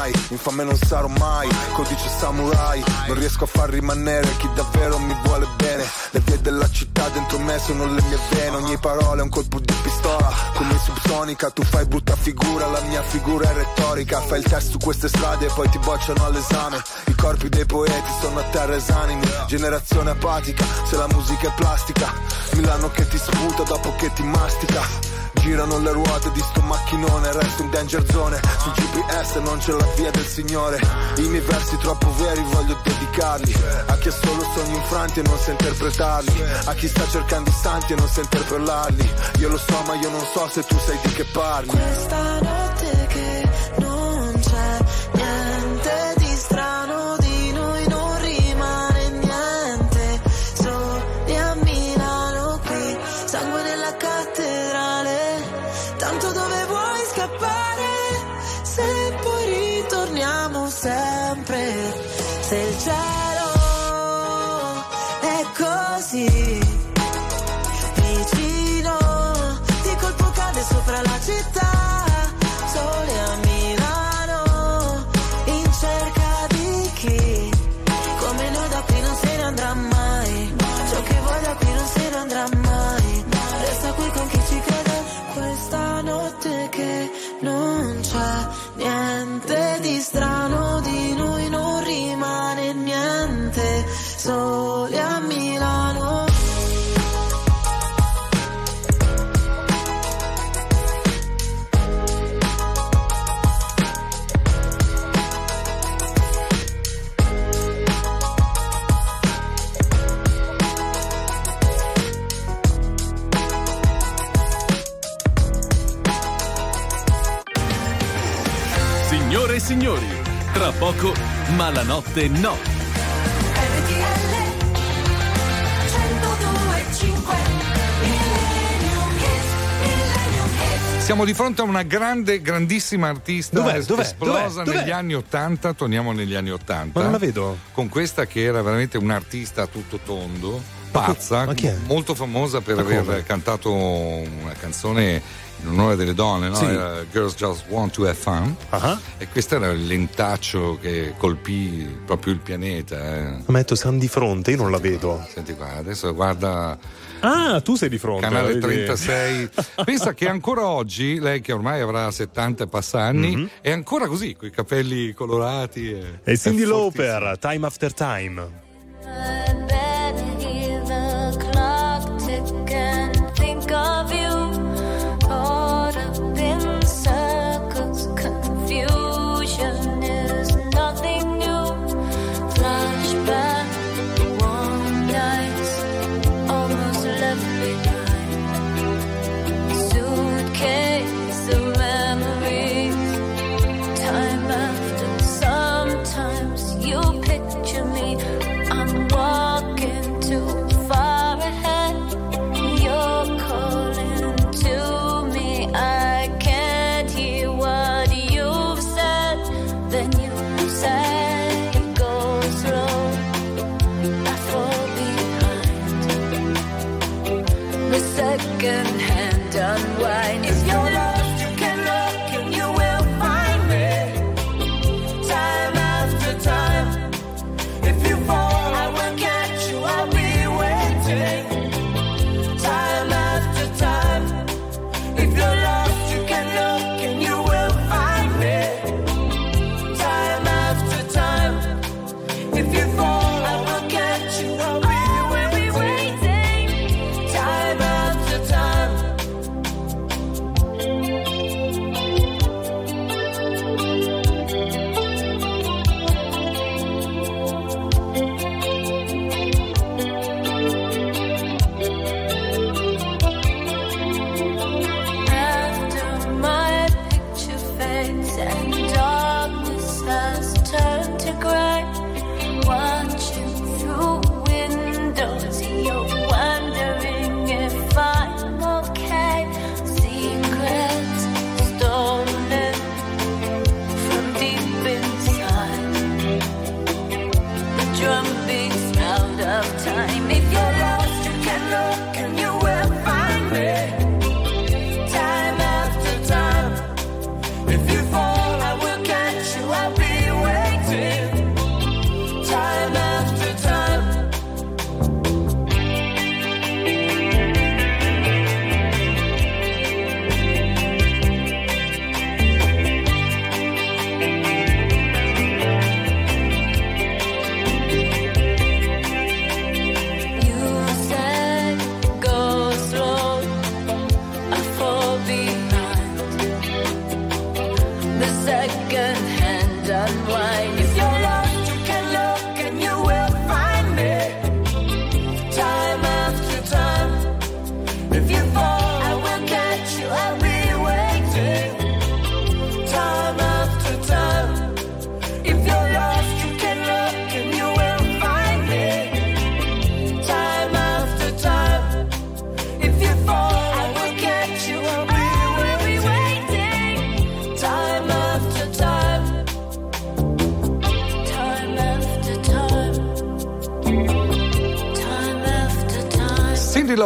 pena mai Infame non sarò mai, codice samurai. Non riesco a far rimanere chi davvero mi vuole bene. Le vie della città dentro me sono le mie vene. Ogni parola è un colpo di pistola. Come subsonica tu fai brutta figura La mia figura è retorica. Fai il test su queste strade e poi ti bocciano all'esame. I corpi dei poeti sono a terra esanimi. Generazione apatica, se la musica è plastica. Milano che ti sputa dopo che ti mastica. Girano le ruote di sto macchinone, resto in danger zone. Sul GPS non c'è la via del Signore. I miei versi troppo veri voglio dedicarli. A chi ha solo sogni infranti e non sa interpretarli. A chi sta cercando i santi e non sa interpellarli. Io lo so ma io non so se tu sai di che parli soli a Milano Signore e signori, tra poco Malanotte no. Siamo di fronte a una grande, grandissima artista Dov'è? Dov'è? esplosa Dov'è? negli anni 80. Torniamo negli anni 80. Ma non la vedo. Con questa che era veramente un artista a tutto tondo, pazza, ma chi è? molto famosa per aver cantato una canzone in onore delle donne, no? Sì. Girls Just Want to Have Fun. E questo era il lentaccio che colpì proprio il pianeta. eh. Ma metto San di fronte, io non la vedo. Senti qua, adesso guarda Ah, tu sei di fronte. Canale vedi? 36. [laughs] Pensa che ancora oggi, lei che ormai avrà 70 e passa anni, Mhm. è ancora così, con i capelli colorati. E, E Cindy. Lauper, Time After Time. Second hand unwind.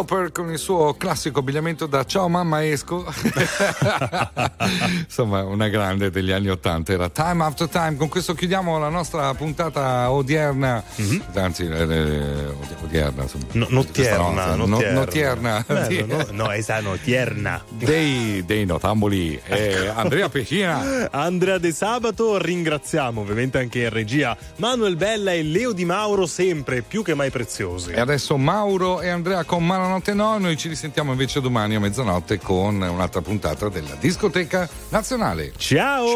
Lauper con il suo classico abbigliamento da ciao mamma esco. [laughs] Insomma, una grande degli anni Ottanta. Era Time After Time. Con questo chiudiamo la nostra puntata odierna. Anzi, eh, eh, odierna. insomma. No, notierna, notte. notierna. No- notierna. Bello, no, no, esatto, notierna. Dei, dei notamboli. Eh, Andrea Pescina. Andrea De Sabato, ringraziamo ovviamente anche in regia Manuel Bella e Leo Di Mauro, sempre più che mai preziosi. E adesso Mauro e Andrea con Malanotte No, noi ci risentiamo invece domani a mezzanotte con un'altra puntata della discoteca nazionale. Ciao!